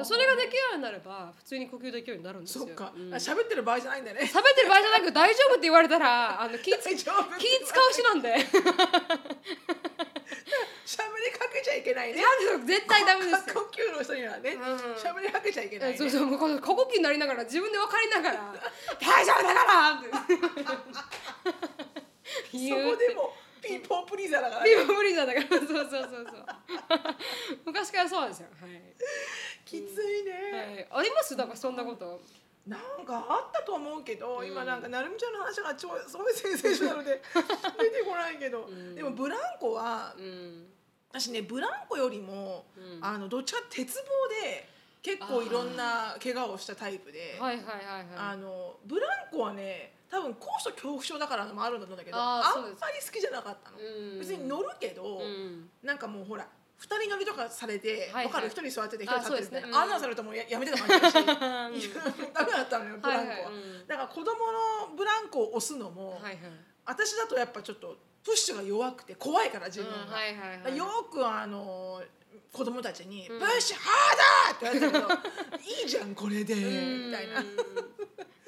うそれができるようになれば普通に呼吸できるようになるんですよ。そっか。うん。喋、ってる場合じゃないんだね。喋ってる場合じゃなく大丈夫って言われたらあの気 気使うしなんで。喋りかけちゃいけないね。絶対ダメですよ。呼吸の人にはねうん。喋、りかけちゃいけない、ね、そうそう。もうこの過呼吸になりながら自分で分かりながら 「大丈夫だから! 」そこでもピーポープリーザーだから、リバ無理だから。そうそうそうそう。昔からそうですよ。はい、きついね、はい、あります？だからそんなこと。なんかあったと思うけど、うん。今なんかなるみちゃんの話が超すごいセンセーショナルで 出てこないけど、ん。でもブランコはうん。私ねブランコよりも、うん。あのどっちか鉄棒で結構いろんな怪我をしたタイプで、はいはいはいあはい。のブランコはね多分高所恐怖症だからのもあるんだと思うんだけどあんまり好きじゃなかったの、うん。別に乗るけど、うん。なんかもうほら二人乗りとかされて、はいはい。わかる？一人座ってて一人あ立ってるみたいなそうですね。うんされるともうややめてた感じだしうん ダメだったのよブランコは、はいはい。うん。だから子供のブランコを押すのも、はいはい。私だとやっぱちょっとプッシュが弱くて怖いから自分が、うんはいはいはい。よくあの子供たちに「うん。プッシュハーダー!」って言われたけど「いいじゃんこれで」うん。みたいな。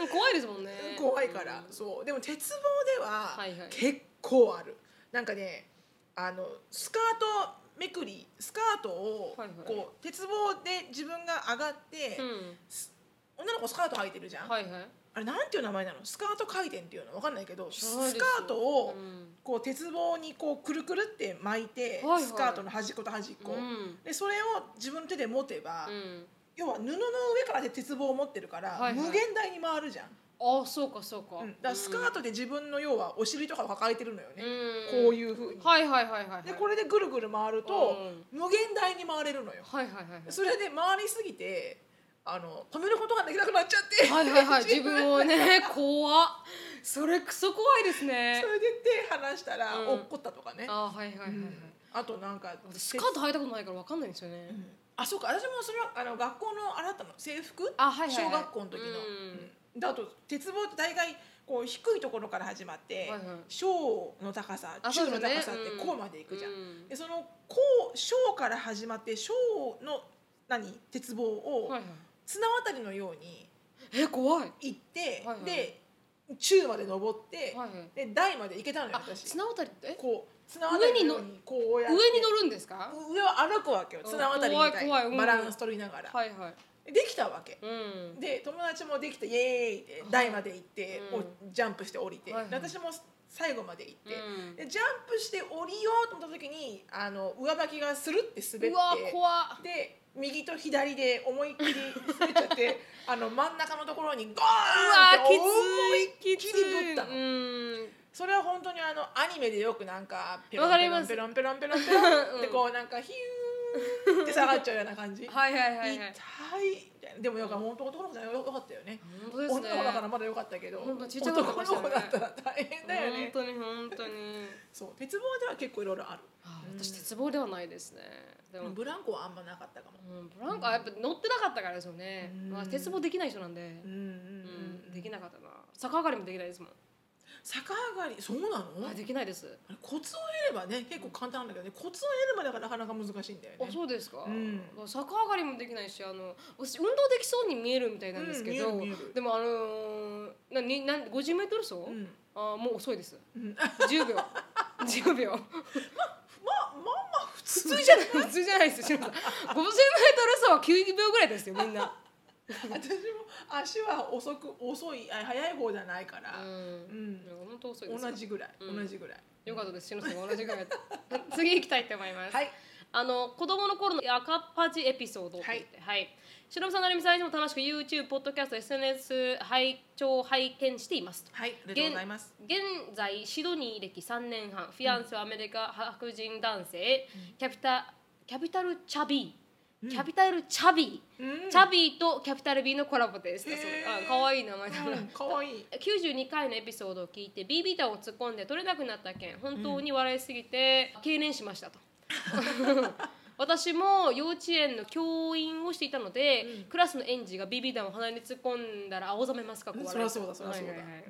怖いですもんね。怖いから、うんそう。でも鉄棒でははいはい。結構ある、なんかねあのスカートめくりスカートをはいはい。こう鉄棒で自分が上がって、うん。女の子スカート履いてるじゃん、はいはい。あれなんていう名前なの？スカート回転っていうのわかんないけどスカートをうん。こう鉄棒にこうくるくるって巻いて、はいはい。スカートの端っこと端っこ、うん。でそれを自分の手で持てば、うん要は布の上からで鉄棒を持ってるから、はいはい。無限大に回るじゃん、ああそうかそうか。うん、だからスカートで自分の要はお尻とかを抱えてるのよね、うん。こういうふうに、はいはいはいはいはい。でこれでぐるぐる回ると、無限大に回れるのよ。はいはいはいはい。それで回りすぎてあの止めることができなくなっちゃって。はいはいはい。自分をね怖っ。それクソ怖いですね。それで手離したらうん。落っこったとかね、あーはいはいはいはい、うん。あとなんかスカート履いたことないからわかんないんですよね、うんあそうか。私もそれはあの学校のあれだったの制服？あはいはいはい。小学校の時の、うん。うん。であと鉄棒って大概こう低いところから始まって、はいはい。小の高さあ中の高さってうん。こうまでいくじゃん。うん。でそのこう小から始まって小の何？鉄棒をはいはい。綱渡りのようにえ怖い。行って、はいはい。で中まで登って、はいはい。で台まで行けたのよあ私。綱渡りって？こう綱渡りのようにこうやって。上に乗るんですか？上を歩くわけよ。うん。綱渡りみたい怖い怖い。うん。バランス取りながら、はいはい。できたわけ。うん。で友達もできてイエーイって台まで行って、うん。おジャンプして降りて、はいはい。で私も最後まで行って、うん。でジャンプして降りようと思った時にあの上履きがスルって滑うわって怖っ。で右と左で思いっきり滑っちゃって あの真ん中のところにゴーンうわってき思いっきりぶったの。うんそれは本当にあのアニメでよくなんかペロンわかります。ペロンペロンペロンペロンペロン うん。ってこうなんかヒューって下がっちゃうような感じ。はいはいはいはい。痛い。でもよか本当男の子じゃよかったよね。本当ですね。女の子だからまだよかったけど、本当ちっちゃかったかもしれない男の子だったら大変だよね。本当に本当に。そう鉄棒では結構いろいろある。あ私鉄棒ではないですね。でもブランコはあんまなかったかも。うんブランコあやっぱ乗ってなかったからですよね。うん。まあ鉄棒できない人なんで。うんうんうん。うんできなかったな。逆上がりもできないですもん逆上がりそうなの？あできないです。コツを得ればね結構簡単なんだけどねコツを得るまでがなかなか難しいんだよね。あそうですか、うん。逆上がりもできないしあの私運動できそうに見えるみたいなんですけど、うんでもあのー、なになん50メートル走、うん。あーもう遅いです。うん。10秒。10秒。まあまあまあ普通普通じゃない？普通じゃないです。よ50メートル走は9秒ぐらいですよみんな 私も足は遅く遅いあ早い方じゃないから、うん。うん。本当遅いですよ。同じぐらい、うん。同じぐらい。よかったです。しのさんが同じぐらい。次行きたいと思います、はい。あの子供の頃の赤っ端エピソードはい、しのぶさんなるみさんいつも楽しく YouTube、ポッドキャスト、SNS 拝聴拝見していますはいありがとうございます。現在シドニー歴3年半。フィアンセはアメリカ白人男性、キャピタキャピタルチャビー、キャピタルチャビー、うん。チャビーとキャピタル B のコラボです。へー。そうあ可愛い名前だな、うん可愛い。92回のエピソードを聞いて BB 弾を突っ込んで取れなくなった件本当に笑いすぎて痙攣しましたと。私も幼稚園の教員をしていたので、クラスの園児が BB 弾を鼻に突っ込んだら青ざめますかうん笑い。そりゃそうだそりゃそうだ。はいはいはい。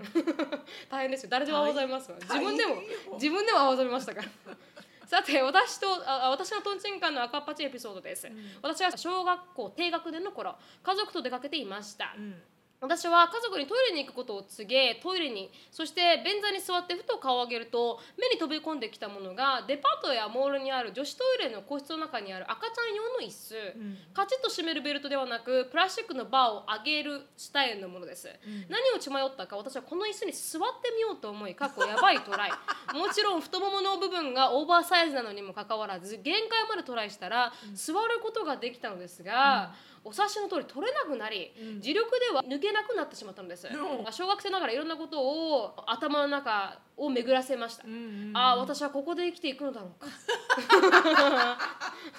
大変ですよ。誰でも青ざめますわ自分でも自分でも青ざめましたからさて私とあ私のとんちんかんの赤っ端エピソードです、私は小学校低学年の頃家族と出かけていました、うん私は家族にトイレに行くことを告げトイレにそして便座に座ってふと顔を上げると目に飛び込んできたものがデパートやモールにある女子トイレの個室の中にある赤ちゃん用の椅子、ん。カチッと締めるベルトではなくプラスチックのバーを上げるスタイルのものです、何を血迷ったか私はこの椅子に座ってみようと思い過去やばいトライ。もちろん太ももの部分がオーバーサイズなのにもかかわらず限界までトライしたら座ることができたのですが、お察しの通り取れなくなり、自力では抜けなくなってしまったのです、うん小学生ながらいろんなことを頭の中を巡らせました、うんうんああ私はここで生きていくのだろうか。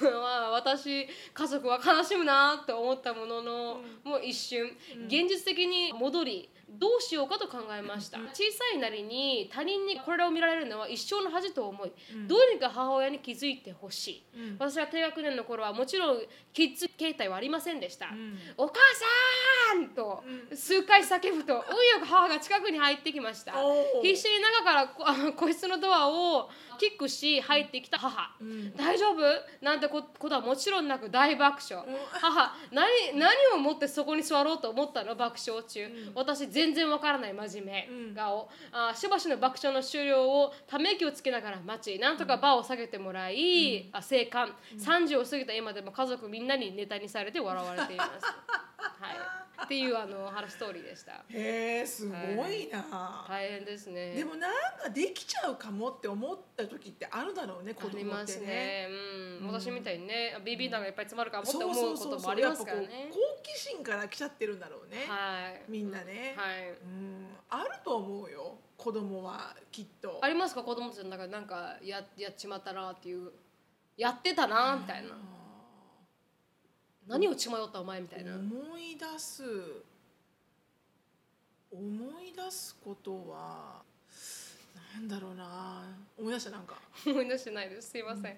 まあ私家族は悲しむなと思ったものの、もう一瞬、現実的に戻りどうしようかと考えました。小さいなりに他人にこれを見られるのは一生の恥と思い、どうにか母親に気づいてほしい、うん。私は低学年の頃はもちろんキッズ携帯はありませんでした、ん。お母さんと数回叫ぶと運よく母が近くに入ってきました。必死に中から個室のドアをキックし入ってきた母、大丈夫？なんてこことはもちろんなく大爆笑、母何何をもってそこに座ろうと思ったの爆笑中、私全然わからない真面目。顔、あしばしの爆笑の終了をため息をつけながら待ち。なんとか場を下げてもらい、あ生還、30を過ぎた今でも家族みんなにネタにされて笑われています はい。っていうあの話ストーリーでした。へえすごいな、大変ですね。でもなんかできちゃうかもって思った時ってあるだろうね子供ってね。すね。うん、私みたいにね、BB 弾がいっぱい詰まるかもって思そうこともありますからね。やっぱこう。好奇心から来ちゃってるんだろうね、はい。みんなね、はい。うん。あると思うよ子供はきっと。ありますか？子供たちの中でなんかややっちまったなっていう。やってたなみたいな何を血迷ったお前みたいな。思い出す思い出すことはなんだろうな。思い出したなんか。思い出してないです。すいません、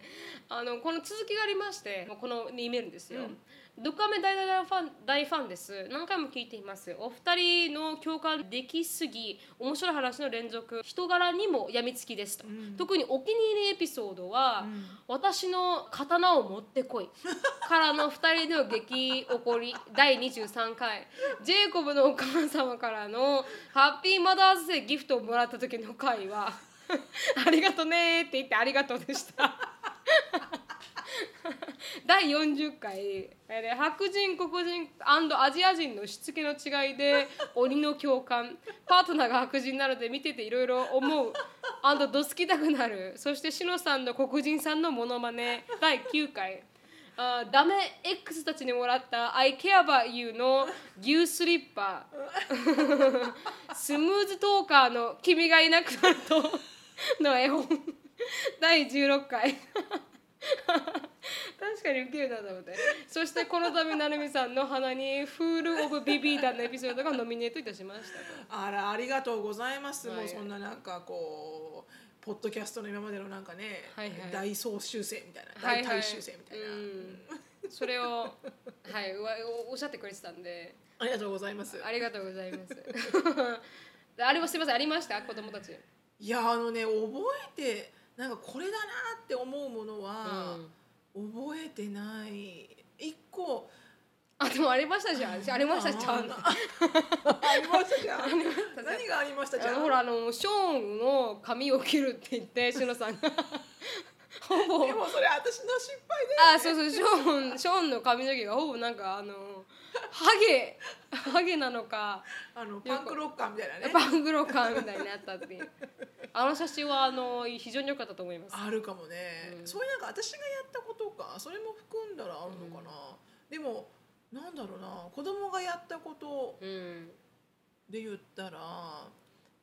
あのこの続きがありましてこの E メールですよ、うんドカメ大大ファン大ファンです。何回も聞いています。お二人の共感できすぎ面白い話の連続人柄にもやみつきですと、特にお気に入りエピソードは、私の刀を持ってこい。からの二人の激起こり第23回。ジェイコブのお母様からのハッピーマダーズデーギフトをもらった時の回は ありがとねって言ってありがとうでした第40回えー白人黒人アジア人のしつけの違いで鬼の共感。パートナーが白人なので見てていろいろ思う。どつきたくなる。そしてしのさんの黒人さんのモノマネ。第9回。あダメ X たちにもらった I care about you の牛スリッパ。スムーズトーカーの君がいなくなるとの絵本。第16回。確かにウケるなと思って。そしてこの度成美さんの鼻にフール・オブ・ビビーダンのエピソードがノミネートいたしましたと。あらありがとうございます、はい。もうそんななんかこうポッドキャストの今までのなんかね、はいはい。大総修正みたいなはいはい。大大修正みたいな、うん。それをはいわおおっしゃってくれてたんで。ありがとうございます。ありがとうございます。あれもすみませんありました？子供たち。いやあのね覚えてなんかこれだなって思うものは、覚えてない。一個。あでもありましたじゃん。ありましたじゃん。あありましたじゃん。何がありましたじゃん。ほらあのショーンの髪を切るって言ってしのさんがほぼ。でもそれ私の失敗であそうそうショーンショーンの髪の毛がほぼなんかあのハゲハゲなのかあのパンクロッカーみたいなね。パングロカーみたいになったっていう。あの写真はあの非常に良かったと思います。あるかもね、うん。そういうなんか私がやったことかそれも含んだらあるのかな、でもなんだろうな。子供がやったことうん。で言ったら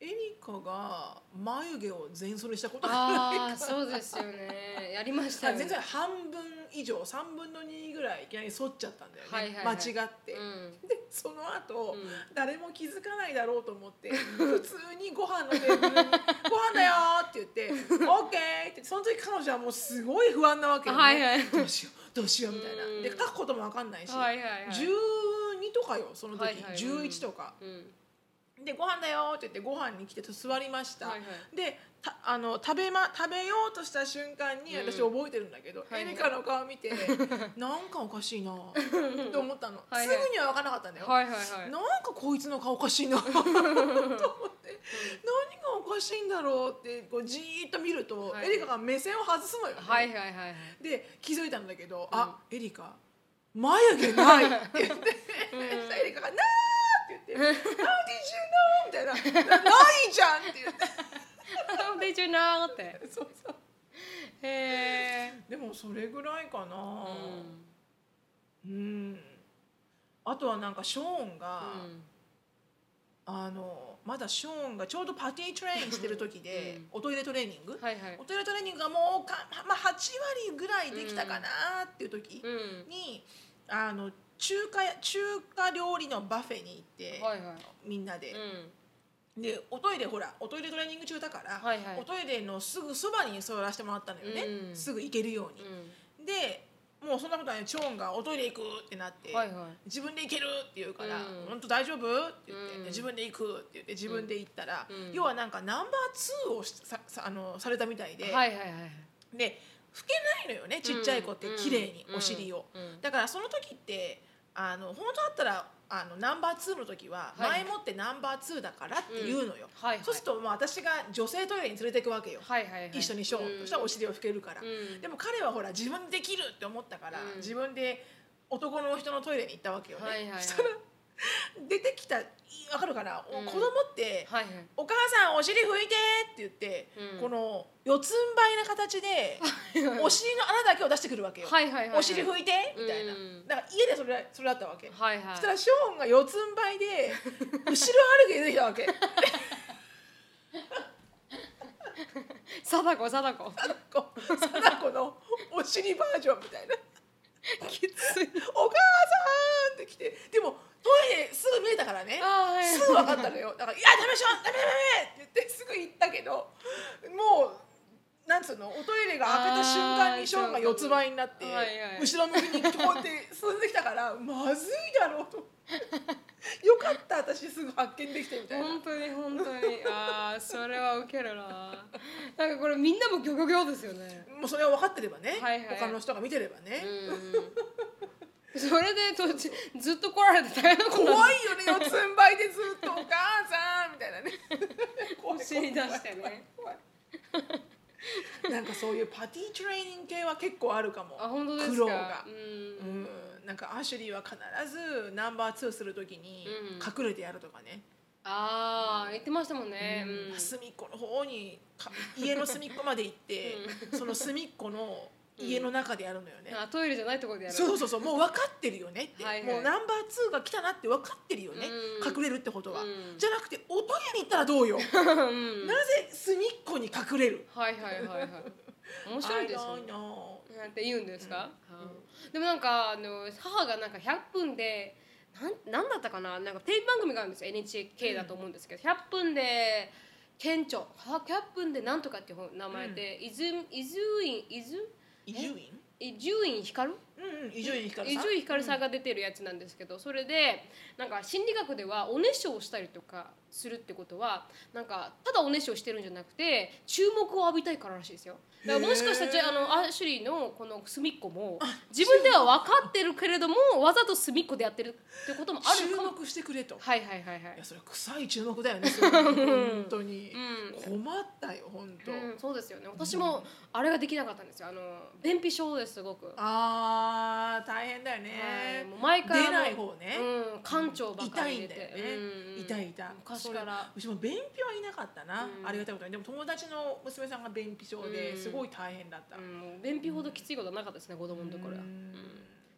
エリカが眉毛を全剃りしたことがあるああそうですよね。やりましたよね。全然半分以上3分の2ぐらいいきなり剃っちゃったんだよね、はいはいはい。間違って、うん。でその後、うん。誰も気づかないだろうと思って普通にご飯のテーブルに「ご飯だよ」って言って「オッケー」って。その時彼女はもうすごい不安なわけよ、ね。はいはいどうしようどうしようみたいな。うん。で書くことも分かんないし、はいはいはい。12とかよその時、はいはい。11とか。うんでご飯だよって言ってご飯に来て座りました、はいはい。でたあの食べ,、ま、食べようとした瞬間にうん。私覚えてるんだけど、はいはい。エリカの顔見て なんかおかしいなって思ったの、はいはい。すぐには分からなかったんだよ、はいはいはいなんかこいつの顔おかしいな と思って。何がおかしいんだろうってこうじーっと見ると、はい。エリカが目線を外すのよね、はいはいはいはい。で気づいたんだけど「あエリカ眉毛ない」って言って、そしたらエリカが「なー」って言って「How did you know?」みたいな「ないじゃん」って言って How did you know? ってそうそうへえでもそれぐらいかな。うん。うん。あとはなんかショーンが、うん。あのまだショーンがちょうどパティトレインしてる時で、おトイレトレーニング、はいはい。おトイレトレーニングがもうか、まあ、8割ぐらいできたかなっていう時うん。に、あの中華や中華料理の buffet に行って、はいはい。みんなで、うでおトイレほらおトイレトレーニング中だから、はいはい。おトイレのすぐそばに座らせてもらったのよね、うん。すぐ行けるように。でもうそんなことないチョーンがおトイレ行くってなって、はいはい。自分で行けるって言うからうん「本当大丈夫?」って言って、うん。自分で行くって言って自分で行ったら、うん。要はなんかナンバー2をしささあのされたみたいで、はいはいはい。で拭けないのよねちっちゃい子ってうん。綺麗にうん。お尻を、うん。だからその時ってあの本当だったらあのナンバー2の時ははい。前もってナンバー2だからって言うのよ、はいはい。そうするとまあ私が女性トイレに連れていくわけよ、はいはいはい。一緒にショーンとしたらお尻を拭けるから、うん。でも彼はほら自分でできるって思ったから、うん。自分で男の人のトイレに行ったわけよね、はいはいはい。そしたら 出てきたいわかるかな、おうん。子供って、はいはい。お母さんお尻拭いて」って言って、うん。この四つん這いな形でお尻の穴だけを出してくるわけよ。はいはいはいはい。お尻拭いてみたいな、うん。だから家でそれそれだったわけ、はいはい。そしたらショーンが四つん這いで後ろ歩きで出てきたわけ。貞子貞子。こう貞子のお尻バージョンみたいな きつい「お母さん!」って来てでもトイレすぐ見えたからねはいすぐ分かったのよだから「いやダメでしょダメダメダメ!」って言ってすぐ行ったけどもうなんつうのおトイレが開けた瞬間にショーンが四つ倍になって、はいはい。後ろ向きにこうやって進んできたからまずいだろうとよかった私すぐ発見できてみたいな。本当に本当に。ああそれはウケるな。なんかこれみんなもギョギョギョですよね。もうそれは分かってればね、はいはい。他の人が見てればね、うん。それでとずっと来られて大変なこと怖いよね四つん這いでずっと「お母さん」みたいなね。怖い走り出してね。怖い なんかそういうパティートレーニング系は結構あるかも。あ本当ですか？苦労が。う、ん。うん。なんかアシュリーは必ずナンバー2するときにうん。隠れてやるとかね、ああ言ってましたもんね、うん。隅っこの方にか家の隅っこまで行って、その隅っこの家の中でやるのよね、あトイレじゃないところでやる。そうそうそう。もう分かってるよねって、はいはい。もうナンバー2が来たなって分かってるよね、うん。隠れるってことは、うん。じゃなくておトイレに行ったらどうよ、うん。なぜ隅っこに隠れる？はいはいはいはい面白いですよね。なんて言うんですか、うん。でもなんかあの母がなんか100分でなんなんだったかな？なんかテレビ番組があるんですよ。NHK だと思うんですけど、100分で県庁。は100分でなんとかっていう名前で、伊豆伊豆院伊豆？伊集院？伊集院光？うんうん伊集院光伊さん。集院光さんが出てるやつなんですけどそれでなんか心理学ではおねしょをしたりとかするってことはなんかただおねしょしてるんじゃなくて注目を浴びたいかららしいですよだからもしかしたらああのアシュリーのこの隅っこも自分では分かってるけれどもわざと隅っこでやってるってこともある注かも。目してくれと、はいはいはいはい。いやそれ臭い注目だよね本当に、うん。困ったよ本当、うん、そうですよね。私もあれができなかったんですよ。あの便秘症ですすごく、あー大変だよね、はい、もう前からも出ない方ね、うん、館長ばっか痛いんり出てだよね、うん痛い痛い。昔から。うちも便秘はいなかったな、うん。ありがたいことに。でも友達の娘さんが便秘症でうん。すごい大変だった、うん、便秘ほどきついことはなかったですね子供のところは、ううん。ん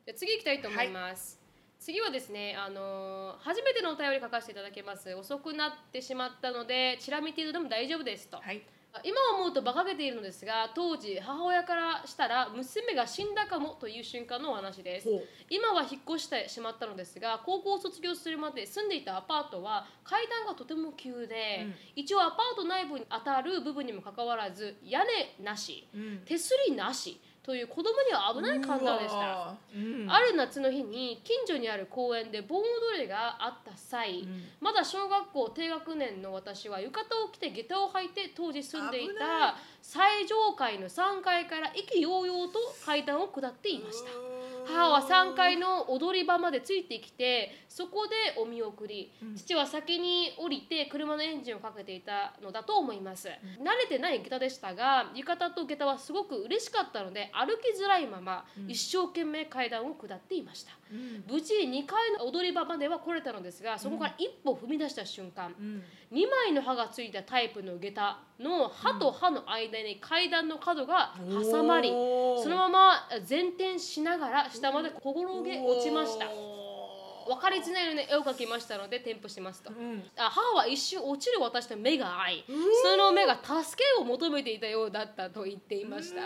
じゃあ次行きたいと思います、次はですねあのー初めてのお便り書かせていただきます。遅くなってしまったのでチラ見程度でも大丈夫ですと、はい今思うと馬鹿げているのですが当時母親からしたら娘が死んだかもという瞬間のお話です。今は引っ越してしまったのですが高校を卒業するまで住んでいたアパートは階段がとても急で、うん。一応アパート内部に当たる部分にもかかわらず屋根なし、うん。手すりなしという子供には危ない階段でした。うん。ある夏の日に近所にある公園で盆踊りがあった際、ん。まだ小学校低学年の私は浴衣を着て下駄を履いて当時住んでいた最上階の3階から意気揚々と階段を下っていました。母は3階の踊り場までついてきてそこでお見送り、父は先に降りて車のエンジンをかけていたのだと思います、慣れてない下駄でしたが浴衣と下駄はすごく嬉しかったので歩きづらいまま、一生懸命階段を下っていました、うん。無事2階の踊り場までは来れたのですがそこから一歩踏み出した瞬間、うん2枚の刃がついたタイプの下駄の刃と刃の間に階段の角が挟まり、おー。そのまま前転しながら下まで転げ落ちました。お分かりづらいように絵を描きましたので添付しますと、ーうん。あ母は一瞬落ちる私と目が合いその目が助けを求めていたようだったと言っていました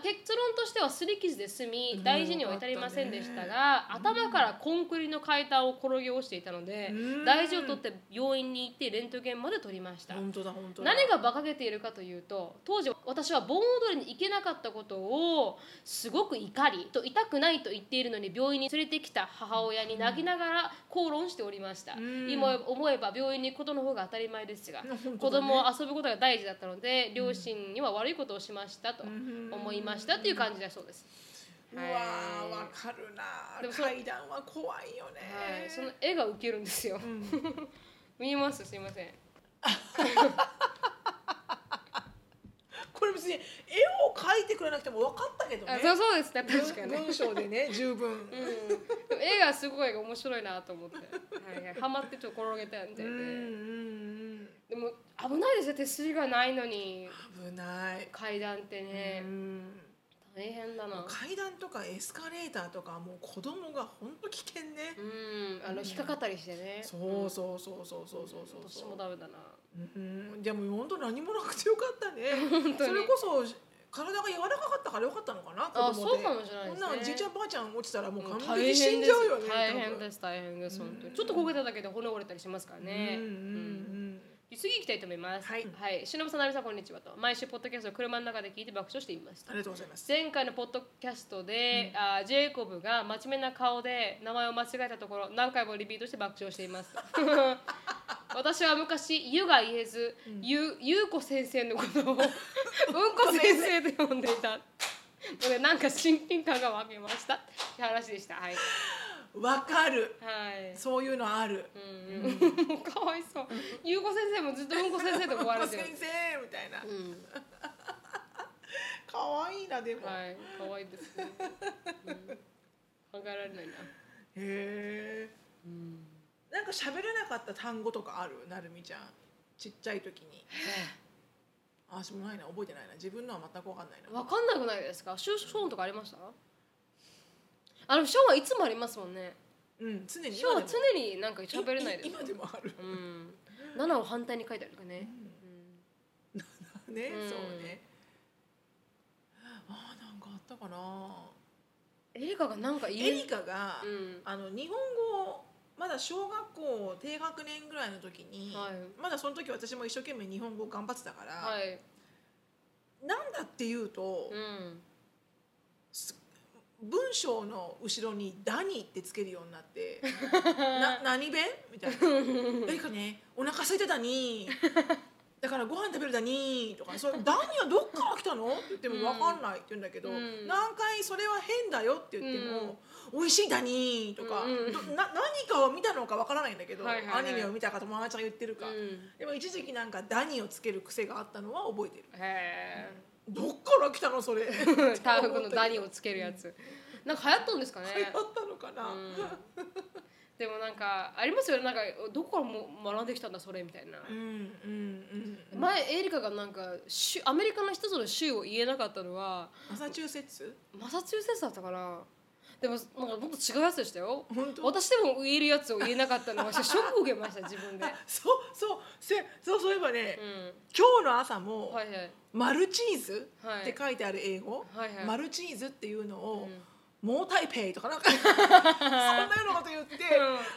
結論としては擦り傷で済み大事には至りませんでしたが、頭からコンクリの階段を転げ落ちていたのでうん。大事を取って病院に行ってレントゲンまで取りました。本当だ本当だ。何が馬鹿げているかというと当時私は盆踊りに行けなかったことをすごく怒りと痛くないと言っているのに病院に連れてきた母親に泣きながら口論しておりました、ん。今思えば病院に行くことの方が当たり前ですが、ね子供は遊ぶことが大事だったので両親には悪いことをしましたと思いましたっていう感じだそうです。うわーわかるなでもそ階段は怖いよね。はい、その絵がウケるんですよ。見えます？すいません。これ別に絵を描いてくれなくても分かったけどね。あそうそうですね。確かに。ね。文章でね 十分。うん、絵がすごい面白いなと思って、はいはい、ハマってちょっと転げたみたいで、うんうんうんでも危ないですよ手すりがないのに。危ない。階段ってね、うん大変だな。階段とかエスカレーターとかもう子供が本当危険ね。うん。あの引っかかったりしてね。そうそうそうそうそうそうそう。私もダメだな。うん。でも本当何もなくてよかったね。本当に。それこそ体が柔らかかったからよかったのかな子あそうかもしれないですね。こんなんじいちゃんばあちゃん落ちたらもう完大璧に死んじゃうよね大変です大変です本当に。ちょっと焦げただけで骨折れたりしますからね、うんうんうん次行きたいと思います。はい。はい。しのぶさん、なるさん、こんにちはと。毎週、ポッドキャストを車の中で聞いて爆笑しています。ありがとうございます。前回のポッドキャストで、あージェイコブが真面目な顔で名前を間違えたところ何回もリピートして爆笑しています。私は昔「ゆ」が言えず「ゆ」ゆうこ先生のことを「うんこ先生」と呼んでいた。なんか親近感が湧きました。って話でした。はいわかる。はい。そういうのある。うん、も うかわいそう。ゆうこ先生もずっとうんこ先生と思われてる。先。生みたいな。うん、可愛いなでも。へはい、可愛いですね。うん、考えられないな。え。なんか喋れなかった単語とかある？なるみちゃん。ちっちゃい時に。あ私もないな。覚えてないな。自分のは全く分かんないな。わかんなくないですか？シュショーンとかありました？あのショーンはいつもありますもんね。うん常にショーンは常になんか喋れないです。今でもあるうん。七を反対に書いてあるとかね。ね、うんそうねあーなんかあったかなエリカがなんか言エリカが、うんあの日本語まだ小学校低学年ぐらいの時に、はいまだその時私も一生懸命日本語頑張ってたから、はい。なんだっていうと、うん。文章の後ろに「ダニ」ってつけるようになって「な何弁?」みたいな「エリカねお腹空いてたに」だからご飯食べるだにとかそれダニはどっから来たの？って言っても分かんないって言うんだけど、うん。何回それは変だよって言っても、美味しいだにとか、うんどな何かを見たのか分からないんだけど、はいはいはい。アニメを見たか友達が言ってるか、うん。でも一時期なんかダニをつける癖があったのは覚えてる。へどっから来たのそれ？え。タフのダニをつけるやつ。なんか流行ったんですかね。流行ったのかな、うん。でもなんかありますよね。なんかどこからも学んできたんだそれみたいな、うんうんうん前エリカがなんか州アメリカの一つの州を言えなかったのはマサチューセッツ？マサチューセッツだったかなでもなんかもっと違うやつでしたよ。本当？私でも言えるやつを言えなかったのはショックを受けました自分で、そうそうせそうそういえばね、うん、今日の朝も、はいはい。マルチーズはい。って書いてある英語、はいはい。マルチーズっていうのを、うんモータイペイとかなんか。そんなようなこと言って、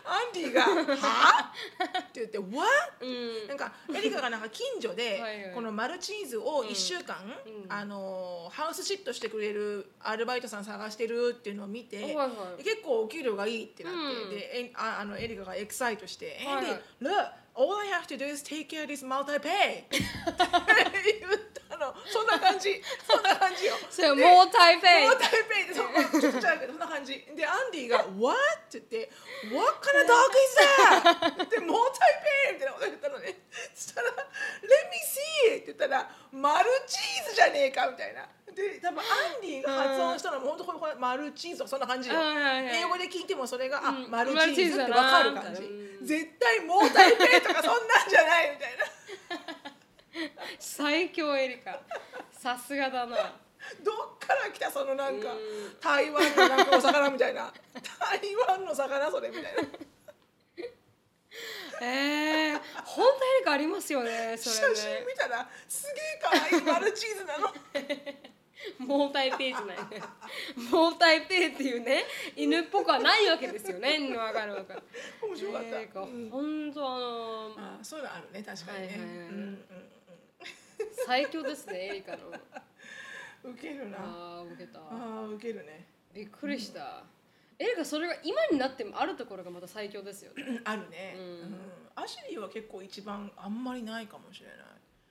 アンディが「は？って言って「What?」うん。なんかエリカがなんか近所でこのマルチーズを1週間、うん。あのハウスシットしてくれるアルバイトさん探してるっていうのを見て、結構お給料がいいってなって、うん。でえああのエリカがエキサイトして「はいはい。Andy look all I have to do is take care of this multi-pay 」って言ったのそんな感じ そんな感じよ。それもう台北モータイペイってそこちょっとちゃうけどそんな感じでアンディが「What?」って言って「What kind of dog is that?」って「モータイペイ」みたいなこと言ったのねそしたら「Let me see」って言ったら「マルチーズじゃねえか」みたいなで多分アンディが発音したのも本当これマルチーズとかそんな感じよはいはいはい英語で聞いてもそれが「あうんマルチーズ」って分かる感じ絶対モータイペイとかそんなんじゃないみたいな最強エリカ。さすがだな。どっから来たそのなんかうん。台湾のなんかお魚みたいな。台湾の魚それみたいな。えー、本当エリカありますよねそ写れね。真見たらすげえ可愛いマルチーズなの。モータイペイじゃない。ねモータイペイっていうね犬っぽくはないわけですよね。わかるわかる。面白かった、えーうん本当あのあそういうのあるね確かにね、はいはいはい。うんうん 最強ですねエリカの。うんウケるな。あ受けた。あーウケるね。びっくりした、エリカそれが今になってもあるところがまた最強ですよね。あるね、うん。うん。アシュリーは結構一番あんまりないかもしれない、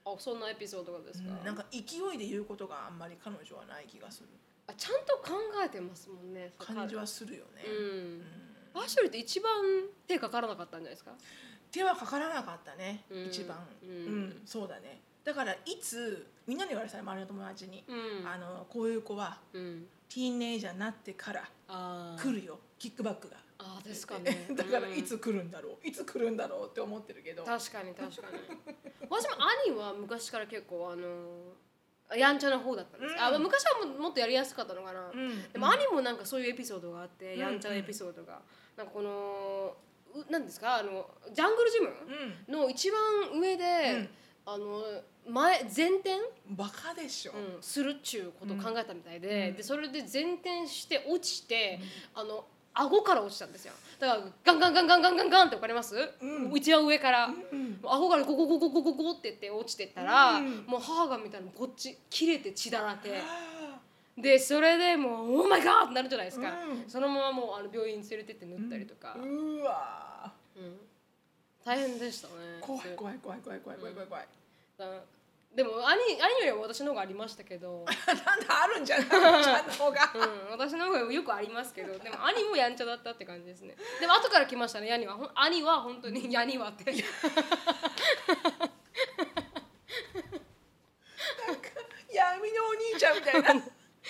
あそんなエピソードがですか、うんなんか勢いで言うことがあんまり彼女はない気がする。あちゃんと考えてますもんね感じはするよね、うん、うん。アシュリーって一番手かからなかったんじゃないですか？手はかからなかったね、うん。一番。ううんん、そうだねだからいつみんなに言われたよ周りの友達に、うん。あのこういう子はうん。ティーンネイジャーになってから来るよ。キックバックが。あーですかね だからうんいつ来るんだろう。いつ来るんだろうって思ってるけど。確かに確かに。私も兄は昔から結構あのやんちゃな方だったんです、うん。あ昔はももっとやりやすかったのかな、うん。でも兄もなんかそういうエピソードがあって、うん。やんちゃなエピソードが、なんかこのうなんですか？あのジャングルジムうん。の一番上で、うん。あの前前転、バカでしょ、うん、するっちゅうことを考えたみたいで,、うん。でそれで前転して落ちて、あの顎から落ちたんですよ。だからガンガンガンガンガンガンガンってわかります、うちは上から、顎からゴゴゴゴゴゴゴってって落ちてったら、もう母が見たらこっち切れて血だらけでそれでもう「オーマイガー!」ってなるじゃないですか、うんそのままもうあの病院に連れてって塗ったりとか、うわうん大変でしたね怖い怖い怖い怖い怖い怖い怖い怖いだでも兄兄よりは私の方がありましたけど、なんだあるんじゃないちゃんの方が。うん、私の方がよくありますけど。でも兄もやんちゃだったって感じですね。でも後から来ましたね兄は。ほん兄は本当にヤニはって。闇のお兄ちゃんみたいな。二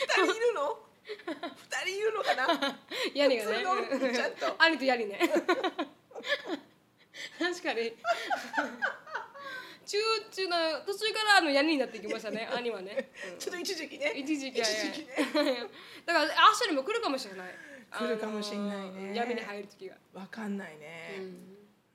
人いるの？二人いるのかな？ヤニがね。ちゃんと。兄とヤニね。確かに中中の途中からあのヤニになってきましたね。兄はね、うん。ちょっと一時期ね。一時期は一時期ね。だからアッシュにも来るかもしれない。来るかもしれないね。闇に入る時が、わかんないね、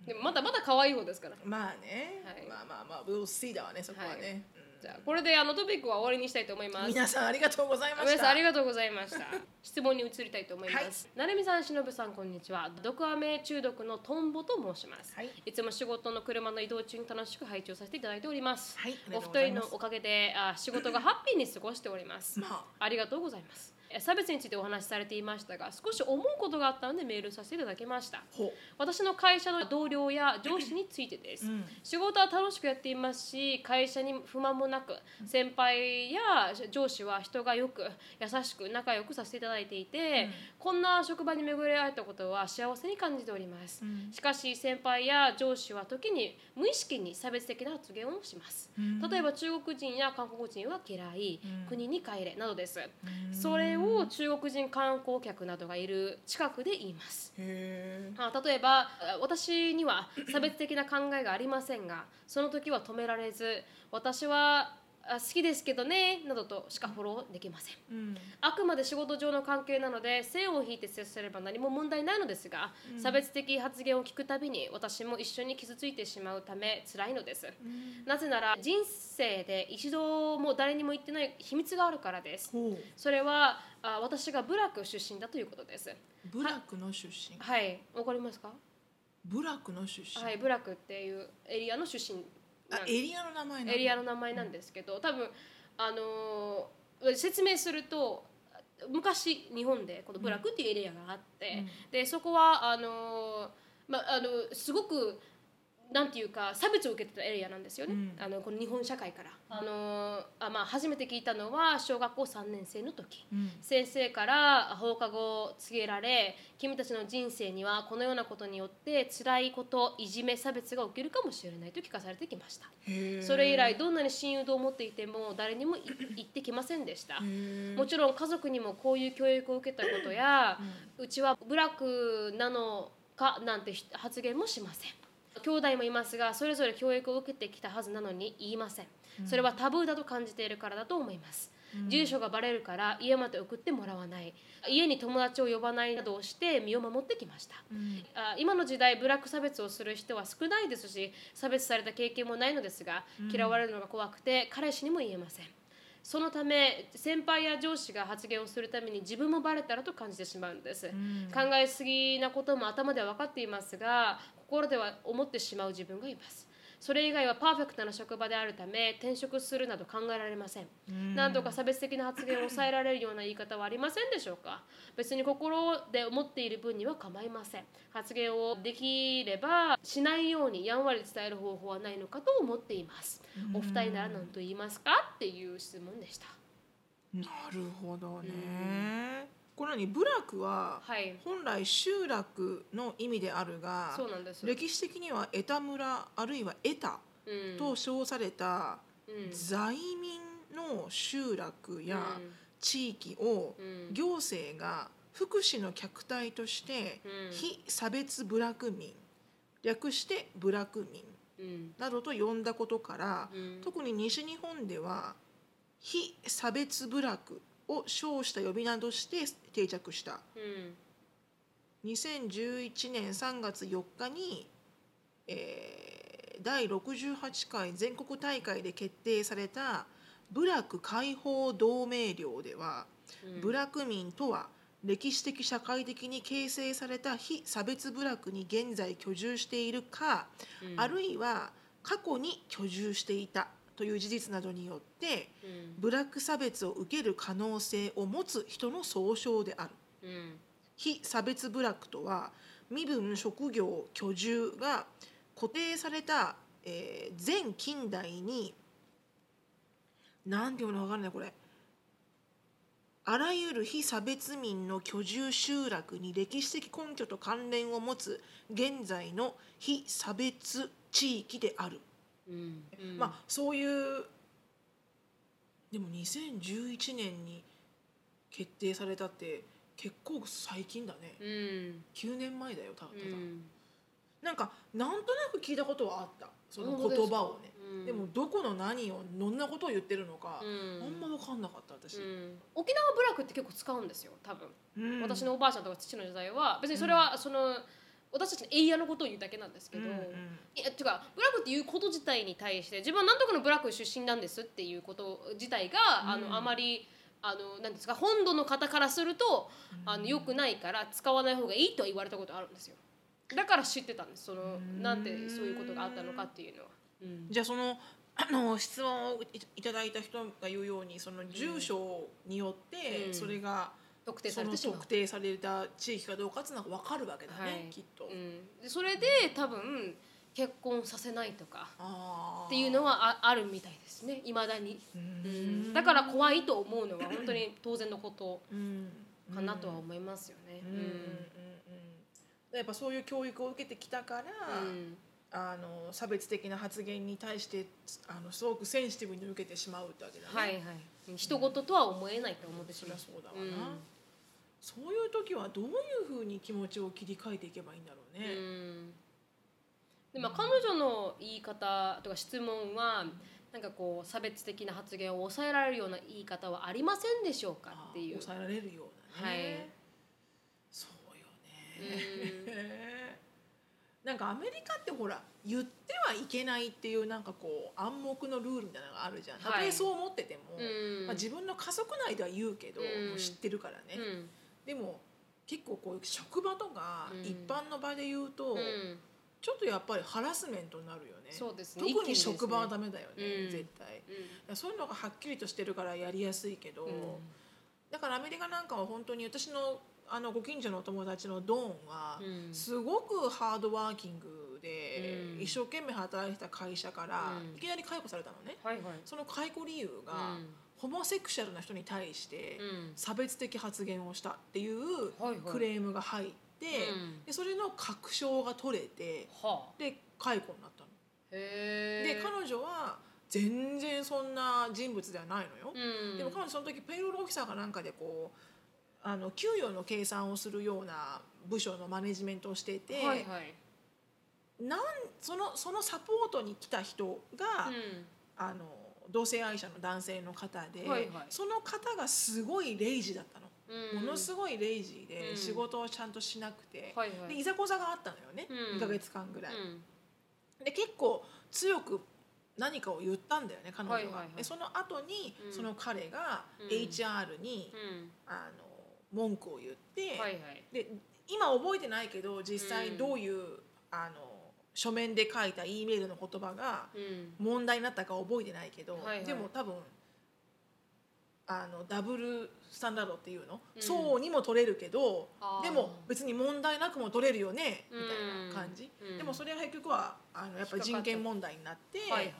でもまだまだ可愛い方ですから。まあね、はい。まあまあまあ we'll see だわねそこはね、じゃあこれであのトピックは終わりにしたいと思います。皆さんありがとうございました。皆さんありがとうございました。質問に移りたいと思います、なるみさんしのぶさんこんにちは。毒アメ中毒のトンボと申します、はい。いつも仕事の車の移動中に楽しく拝聴させていただいております、はいお二人のおかげであ仕事がハッピーに過ごしております、まあ。りがとうございます。え差別についてお話しされていましたが少し思うことがあったのでメールさせていただきました。私の会社の同僚や上司についてです、うん。仕事は楽しくやっていますし会社に不満もなく先輩や上司は人がよく優しく仲良くさせていただいていて、こんな職場に巡り会えたことは幸せに感じております、しかし先輩や上司は時に無意識に差別的な発言をします、例えば中国人や韓国人は嫌い、国に帰れなどです、それを中国人観光客などがいる近くで言います。あ例えばあ私には差別的な考えがありませんがその時は止められず私はあ好きですけどねなどとしかフォローできません。うん。あくまで仕事上の関係なので線を引いて接すれば何も問題ないのですが、差別的発言を聞くたびに私も一緒に傷ついてしまうため辛いのです、なぜなら人生で一度も誰にも言ってない秘密があるからです。それはあ私がブラック出身だということです。ブラックの出身。はい。わかりますか？ブラックの出身、はい、ブラックっていうエリアの出身エリアの名前エリアの名前なんですけど多分あのー説明すると昔日本でこのブラックっていうエリアがあって、でそこはあのーまあのすごくなんていうか差別を受けてたエリアなんですよね、うん。あのこの日本社会から。あのーあまあ、初めて聞いたのは小学校3年生の時、うん。先生から放課後を告げられ君たちの人生にはこのようなことによって辛いこといじめ差別が起きるかもしれないと聞かされてきました。それ以来どんなに親友と思っていても誰にもい言ってきませんでした。もちろん家族にもこういう教育を受けたことや、うちはブラックなのかなんて発言もしません兄弟もいますがそれぞれ教育を受けてきたはずなのに言いません。それはタブーだと感じているからだと思います、住所がバレるから家まで送ってもらわない。家に友達を呼ばないなどをして身を守ってきました、あ今の時代ブラック差別をする人は少ないですし差別された経験もないのですが嫌われるのが怖くて彼氏にも言えません。そのため先輩や上司が発言をするために自分もバレたらと感じてしまうのです、考えすぎなことも頭では分かっていますが心では思ってしまう自分がいます。それ以外はパーフェクトな職場であるため転職するなど考えられません、何とか差別的な発言を抑えられるような言い方はありませんでしょうか？別に心で思っている分には構いません。発言をできればしないようにやんわり伝える方法はないのかと思っています。お二人なら何と言いますか？っていう質問でした。なるほどね、これ何ブラックははい。本来集落の意味であるがそうなんです。歴史的にはエタ村あるいはエタうん。と称されたうん。在民の集落やうん。地域をうん。行政が福祉の客体としてうん。非差別部落民略して部落民うん。などと呼んだことから、うん。特に西日本では非差別部落を称した呼び名として定着した。うん。2011年3月4日に、えー第68回全国大会で決定された部落解放同盟領では、部落民とは歴史的社会的に形成された非差別部落に現在居住しているか、あるいは過去に居住していたという事実などによって、部落差別を受ける可能性を持つ人の総称である。うん非差別部落とは身分職業居住が固定された、えー全近代に何ていうのか分かんないこれあらゆる非差別民の居住集落に歴史的根拠と関連を持つ現在の非差別地域である。うん。うん。まあそういうでも2011年に決定されたって結構最近だね、うん。9年前だよただ、うん。なんかなんとなく聞いたことはあった。その言葉をね。うん。でもどこの何をどんなことを言ってるのか、うん。あんま分かんなかった私、うん。沖縄ブラックって結構使うんですよ多分、うん。私のおばあちゃんとか父の時代は。別にそれはその、私たちのエイヤのことを言うだけなんですけど、うんうん。いやてかブラックっていうこと自体に対して自分は何とかのブラック出身なんですっていうこと自体が、あうん。のあまりあのなんですか本土の方からすると、あの良くないから使わない方がいいとは言われたことあるんですよ。だから知ってたんですそのなんでそういうことがあったのかっていうのは。うん。じゃあそのあの質問をいいただいた人が言うようにその住所によってうん。それが、特定されてしまう。特定された地域かどうかっていうのが分かるわけだね、はい。きっと。うん、でそれで多分結婚させないとかっていうのはああるみたいですね。いまだに、だから怖いと思うのは本当に当然のことうんかなとは思いますよね。うん。うん。うん。うん。やっぱそういう教育を受けてきたから、うん。あの差別的な発言に対してあのすごくセンシティブに受けてしまうってわけだね。はいはい。人事とは思えないと思ってしまう。ゃそうだわな、うんそういう時はどういうふうに気持ちを切り替えていけばいいんだろううね。んでまあ、彼女の言い方とか質問はなんかこう差別的な発言を抑えられるような言い方はありませんでしょうかあっていう。抑えられるようなね。はいそうよね。なんかアメリカってほら言ってはいけないっていうなんかこう暗黙のルールみたいなのがあるじゃん。たとはいえそう思ってても、うんまあ、自分の家族内では言うけど、うんもう知ってるからね。うんでも結構こう職場とかうん。一般の場で言うと、うん。ちょっとやっぱりハラスメントになるよね。そうですね。特に職場はダメだよね、うん。絶対。うん。そういうのがはっきりとしてるからやりやすいけど、うん。だからアメリカなんかは本当に私のあのご近所のお友達のドーンはうん。すごくハードワーキングでうん。一生懸命働いてた会社からうん。いきなり解雇されたのね。はいはい。その解雇理由がうんホモセクシャルな人に対してうん。差別的発言をしたっていうクレームが入ってうん。でそれの確証が取れてはあ。で解雇になったの。で彼女は全然そんな人物ではないのよ。うん。でも彼女その時ペイロールオフィサーかなんかでこうあの給与の計算をするような部署のマネジメントをしていて、はいはい。なんそのそのサポートに来た人が、うん。あの同性愛者の男性の方で、はいはい。その方がすごいレイジだったの。うん。ものすごいレイジーでうん。仕事をちゃんとしなくて、はいはい。でいざこざがあったのよね、うん。2ヶ月間ぐらい。うん。で結構強く何かを言ったんだよね彼女は。はいはいはい。でその後に、うん。その彼がうん。HR に、うん。あの文句を言って、はいはい。で今覚えてないけど実際どういう、あの書面で書いた E メールの言葉がうん。問題になったか覚えてないけど、はいはい。でも多分あのダブルスタンダードっていうの、うん。そうにも取れるけどでも別に問題なくも取れるよねみうん。たいな感じ、うん。でもそれは結局はあのやっぱり人権問題になって、はいはい。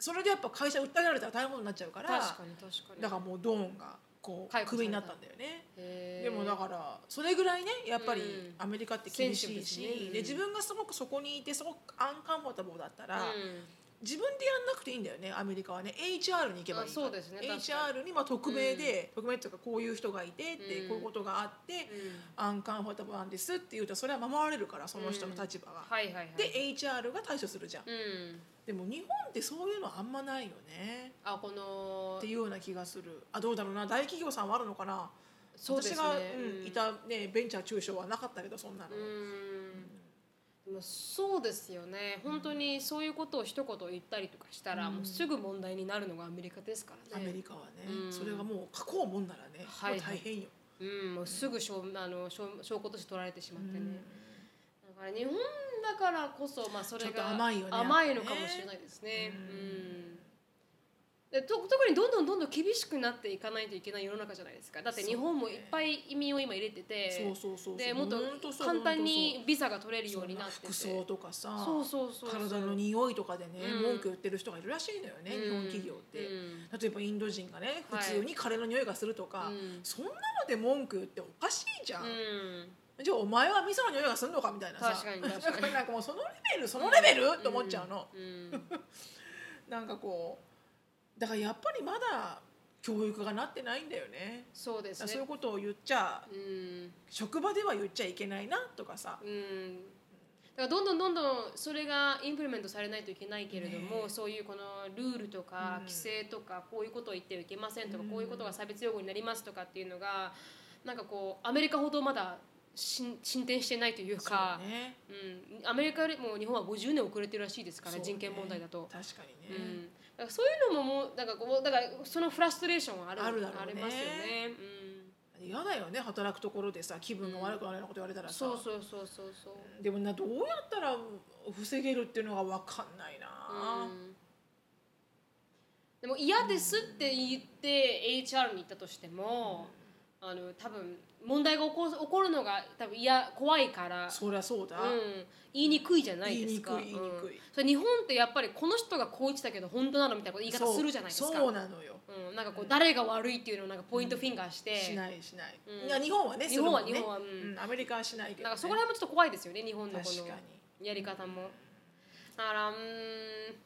それでやっぱ会社訴えられたら大変なことになっちゃうからだからもうドーンがこうクビになったんだよね。でもだからそれぐらいねやっぱりうん。アメリカって厳しいし、うん。で自分がすごくそこにいてすごくアンカンフォータブルだったら、うん。自分でやんなくていいんだよねアメリカはね。HR に行けばいいから。あそうですね HR に。まあ匿名で、匿名っていうかこういう人がいてって、うん。こういうことがあって、うん。アンカンフォータブルなんですって言うとそれは守られるからその人の立場が。はいはいはい。で HR が対処するじゃん、うんでも日本ってそういうのあんまないよね。あこのっていうような気がする。あどうだろうな。大企業さんはあるのかな。そうですね。私が、うんうん。いた、ね、ベンチャー中小はなかったけどそんなの、うそうですよね。本当にそういうことを一言言ったりとかしたら、うん。もうすぐ問題になるのがアメリカですからね。アメリカはね、うん。それがもう書こうもんならね、はい大変よ、うん、もうすぐ証あの証証拠として取られてしまってね、だから日本だからこそ、まあ、それちょっとが甘いよね甘いのかもしれないですね。うん。でと特にどんどんどんどん厳しくなっていかないといけない世の中じゃないですか。だって日本もいっぱい移民を今入れててそうそうそうそう。でもっと簡単にビザが取れるようになってて。服装とかさそうそうそう体の匂いとかでね、うん。文句言ってる人がいるらしいのよね、うん。日本企業って、うん。例えばインド人がねはい。普通にカレーの匂いがするとか、うん。そんなので文句言っておかしいじゃん、うんじゃあお前は味噌の匂いがするのかみたいなさ。確かに 確かに。なんかもうそのレベル そのレベル、って思っちゃうの、うん。なんかこうだからやっぱりまだ教育がなってないんだよね。そうですね。そういうことを言っちゃうん。職場では言っちゃいけないなとかさ、うん。だからどんどんどんどんそれがインプリメントされないといけないけれども、ねそういうこのルールとかうん。規制とかこういうことを言ってはいけませんとか、うん。こういうことが差別用語になりますとかっていうのがなんかこうアメリカほどまだ進進展してないというそうかね。うん、アメリカよりも日本は50年遅れてるらしいですから、ね。人権問題だと。確かにね、うん、だからそういうのももうなんかこうだからそのフラストレーションはあるあるだろうね。りますよね。うん、嫌だよね働くところでさ気分が悪くなるようなこと言われたらさ、そうそうそうそうそう。でもなどうやったら防げるっていうのが分かんないな、うん。でも嫌ですって言って HR に行ったとしても、あの多分問題が起こ起こるのが多分嫌怖いから、そりゃそうだ、うん、言いにくいじゃないですか。言いにくい言いにくい。うん。それ日本ってやっぱりこの人がこう言ってたけど本当なのみたいな言い方するじゃないですか。そうなのよ。うん、なんかこう誰が悪いっていうのをなんかポイントフィンガーして、しないしない、うん。いや日本はね日本は日本はうん。うんアメリカはしないけど、ね、なんかそこら辺もちょっと怖いですよね日本のこのやり方も。だからうーん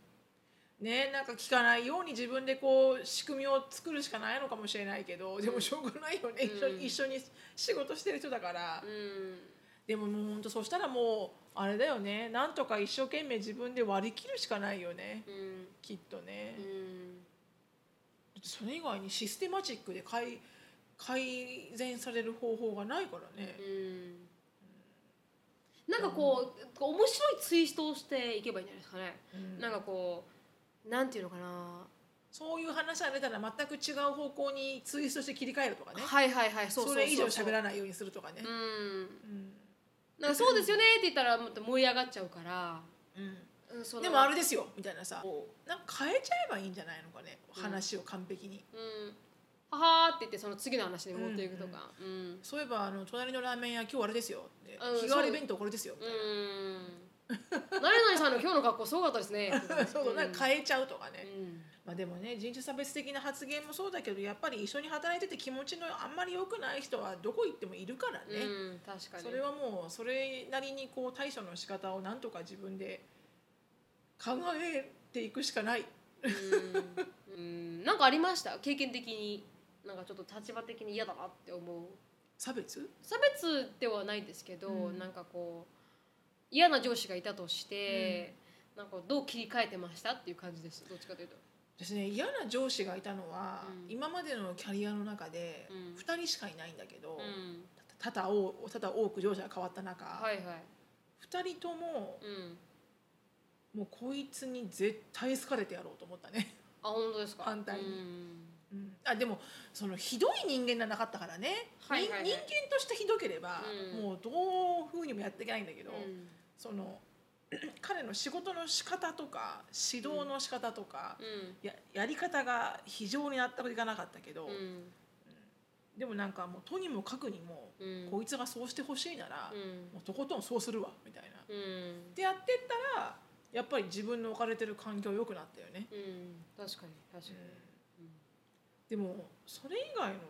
ねなんか聞かないように自分でこう仕組みを作るしかないのかもしれないけどでもしょうがないよね、一緒うんに一緒に仕事してる人だから、うん。でももう本当そしたらもうあれだよね。なんとか一生懸命自分で割り切るしかないよね。うん。きっとね、うん。それ以外にシステマチックで改改善される方法がないからね、うん。なんかこう面白いツイストをしていけばいいんじゃないですかね、うん。なんかこうなんていうのかな。そういう話が出たら全く違う方向にツイストして切り替えるとかね。はいはいはいそうそうそうそれ以上喋らないようにするとかね。う、ん。うん。なんかそうですよねって言ったらもっと盛り上がっちゃうから、うん。でもあれですよみたいなさ。なんか変えちゃえばいいんじゃないのかね話を完璧に、うん。ははーって言ってその次の話に持っていくとか。うん。そういえばあの隣のラーメン屋今日あれですよって。うん日替わり弁当これですよみたいうん何々さんの今日の格好すごかったですね。な そうなんか変えちゃうとかね、うん。まあでもね人種差別的な発言もそうだけどやっぱり一緒に働いてて気持ちのあんまり良くない人はどこ行ってもいるからね、うん確かに。それはもうそれなりにこう対処の仕方をなんとか自分で考えていくしかない。うん。うん。なんかありました？経験的に。なんかちょっと立場的に嫌だなって思う。差別？差別ではないですけど、うん。なんかこう嫌な上司がいたとして、なんかどう切り替えてましたっていう感じです？どっちかというと。私ね嫌な上司がいたのは、うん。今までのキャリアの中でうん。2人しかいないんだけど、うん。ただ多ただ多く上司が変わった中、はいはい。2人ともうん。もうこいつに絶対好かれてやろうと思ったね、あ本当ですか？反対に。うんうんあでもそのひどい人間じゃなかったからね、はいはいはい。人人間としてひどければ、うん。もうどうふうにもやっていけないんだけど、うんその 彼の仕事の仕方とか指導の仕方とか、うん。ややり方が非常に納得いかなかったけど、うん。でもなんかもうとにもかくにも、うん。こいつがそうしてほしいなら、うん。もうとことんそうするわみたいな。うん。でやってったらやっぱり自分の置かれてる環境良くなったよね。うん。確かに確かに。でもそれ以外の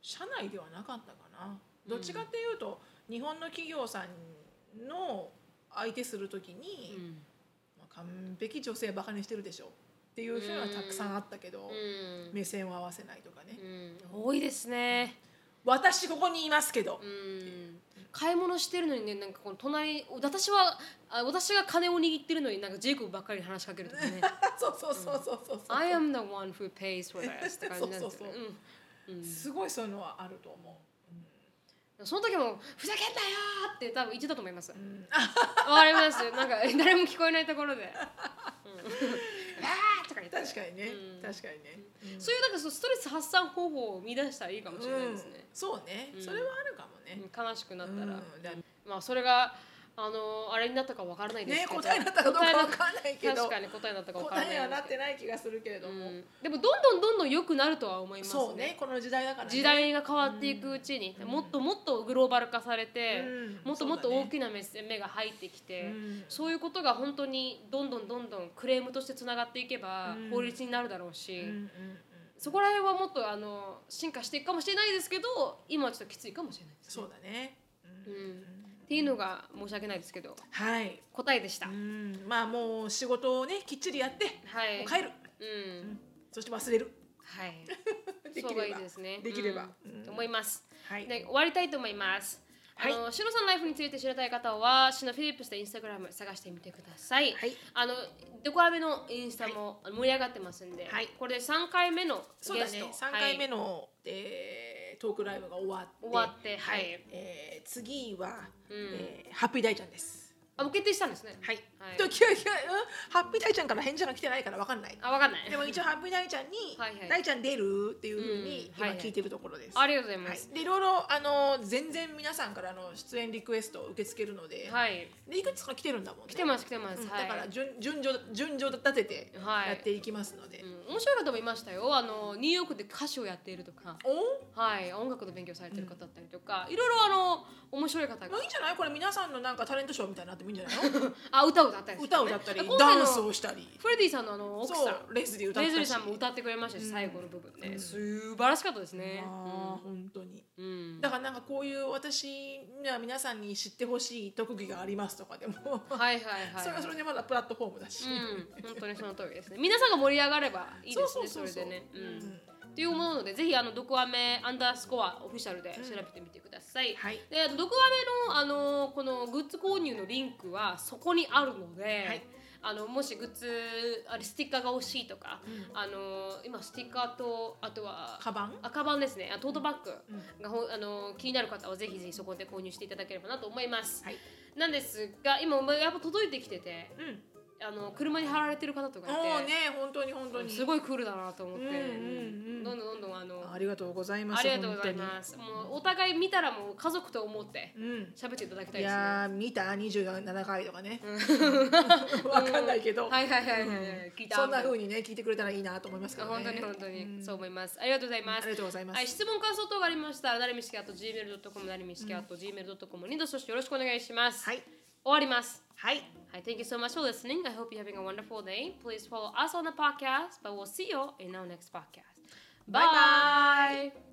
社内ではなかったかな。どっちかっていうと、日本の企業さんの相手するときに、うん。まあ、完璧女性バカにしてるでしょっていう人はたくさんあったけど、うん。目線を合わせないとかね、うん。多いですね。私ここにいますけど、うん。買い物してるのにねなんかこの隣私はあ私が金を握ってるのになんかジェイコブばっかりに話しかけるとかね。そうそうそうそうそうそう、I am the one who pays for this って感じなんですよね。そうそうそう。うん。うん。すごいそういうのはあると思その時も「ふざけんなよ!」って多分言ってたと思います。う、うん。わかります。なんか誰も聞こえないところで「うん、あー!」とか書いて。確かにね、うん。確かにね、うん。そういうなんかそうストレス発散方法を見出したらいいかもしれないですね。うん、そうね、うん。それはあるかもね、うん悲しくなったら、うん。だまあそれがあのあれになったかわからないですねけど。答えになったかどうかわかんないけど。確かに答えになったかわからない答えにはなってない気がするけれども、うんでもどんどんどんどん良くなるとは思いますそうねこの時代だからね。時代が変わっていくうちに、もっともっとグローバル化されて、うん。もっともっと大きな目目が入ってきて、うんそういうことが本当にどんどんどんどんクレームとしてつながっていけばうん。法律になるだろうし、うんうんうんそこら辺はもっとあの進化していくかもしれないですけど今はちょっときついかもしれないです、そうだね、うん。うん、っていうのが申し訳ないですけどはい。答えでした、うん。まあもう仕事をねきっちりやって、はい。帰る、うん、そして忘れる。はい。できれば。いいですね。できれば。うん。思います、はい。で終わりたいと思います。はい。あの、シノさんのライフについて知りたい方は、シノフィリップスでインスタグラム探してみてください。はい。あの、どこあめのインスタも盛り上がってますんで、はい。これで3回目のそうだね。ゲスト。3回目の、の、えートークライブが終わって終わってはい。えー次は、うん。えーハッピー大ちゃんですあ、もう決定したんですね。はい、はいときうん？ハッピー大ちゃんから返事が来てないからわかんないあ、わかんない。でも一応ハッピー大ちゃんにはいはい「大ちゃん出る?」っていうふうにうんはいはい今聞いてるところです。ありがとうございはいます。、でいろいろあの全然皆さんからの出演リクエストを受け付けるので,、はい。でいくつか来てるんだもんね。来てます、来てます。だから順順序順序立ててはいやっていきますので、うん面白い方もいましたよ。あの、ニューヨークで歌手をやっているとか、お？はい、音楽の勉強されてる方だったりとか、いろいろあの、面白い方がまあいいん。じゃない？これ皆さんのなんかタレントショーみたいになってもいいんじゃないの？あ、歌を歌ったり歌を歌ったりダンスをしたり。フレディさんのあの奥そさんうレズリー歌レズリーさんも歌ってくれましたし、最後の部分ね、素晴らしかったですね。あー本当に。うん。うんだからなんかこういう私には皆さんに知ってほしい特技がありますとかでも、はいはいはい。それはそれでまだプラットフォームだし、うん、本当にその通りですね。皆さんが盛り上がればいいですね、そそうそうそう。そうれでね。ううんん。っていうものなので、ぜひあのドクアメアンダースコアオフィシャルで調べてみてください。はい。で、ドクアメのあのこのグッズ購入のリンクはそこにあるので。はい。あのもしグッズあれステッカーが欲しいとか、あの今ステッカーとあとはカバン？あカバンですね。あトートバッグがほ、あの気になる方はぜひぜひそこで購入していただければなと思います、はい。なんですが今やっぱ届いてきててうんあの車に貼られてる方とかいて、ね本当に本当に。すごいクールだなと思って、どんどんどんどんあのありがとうございますありがとうございます。もうお互い見たらもう家族と思って喋っていただきたいいですね。やー見た27回とかね。わかんないけど、はいはいはいはい、はい聞い。たそんな風にね聞いてくれたらいいなと思いますけどね。本当に本当に、うん。そう思います。ありがとうございます。ありがとうございます。はい、質問感想等がありましたらなるみしきあと gmail.com なるみしきあと gmail.com にどしどしよろしくお願いします。はい終わりますはいはい、thank you so much for listening. I hope you're having a wonderful day. Please follow us on the podcast, but we'll see you in our next podcast. Bye-bye. bye.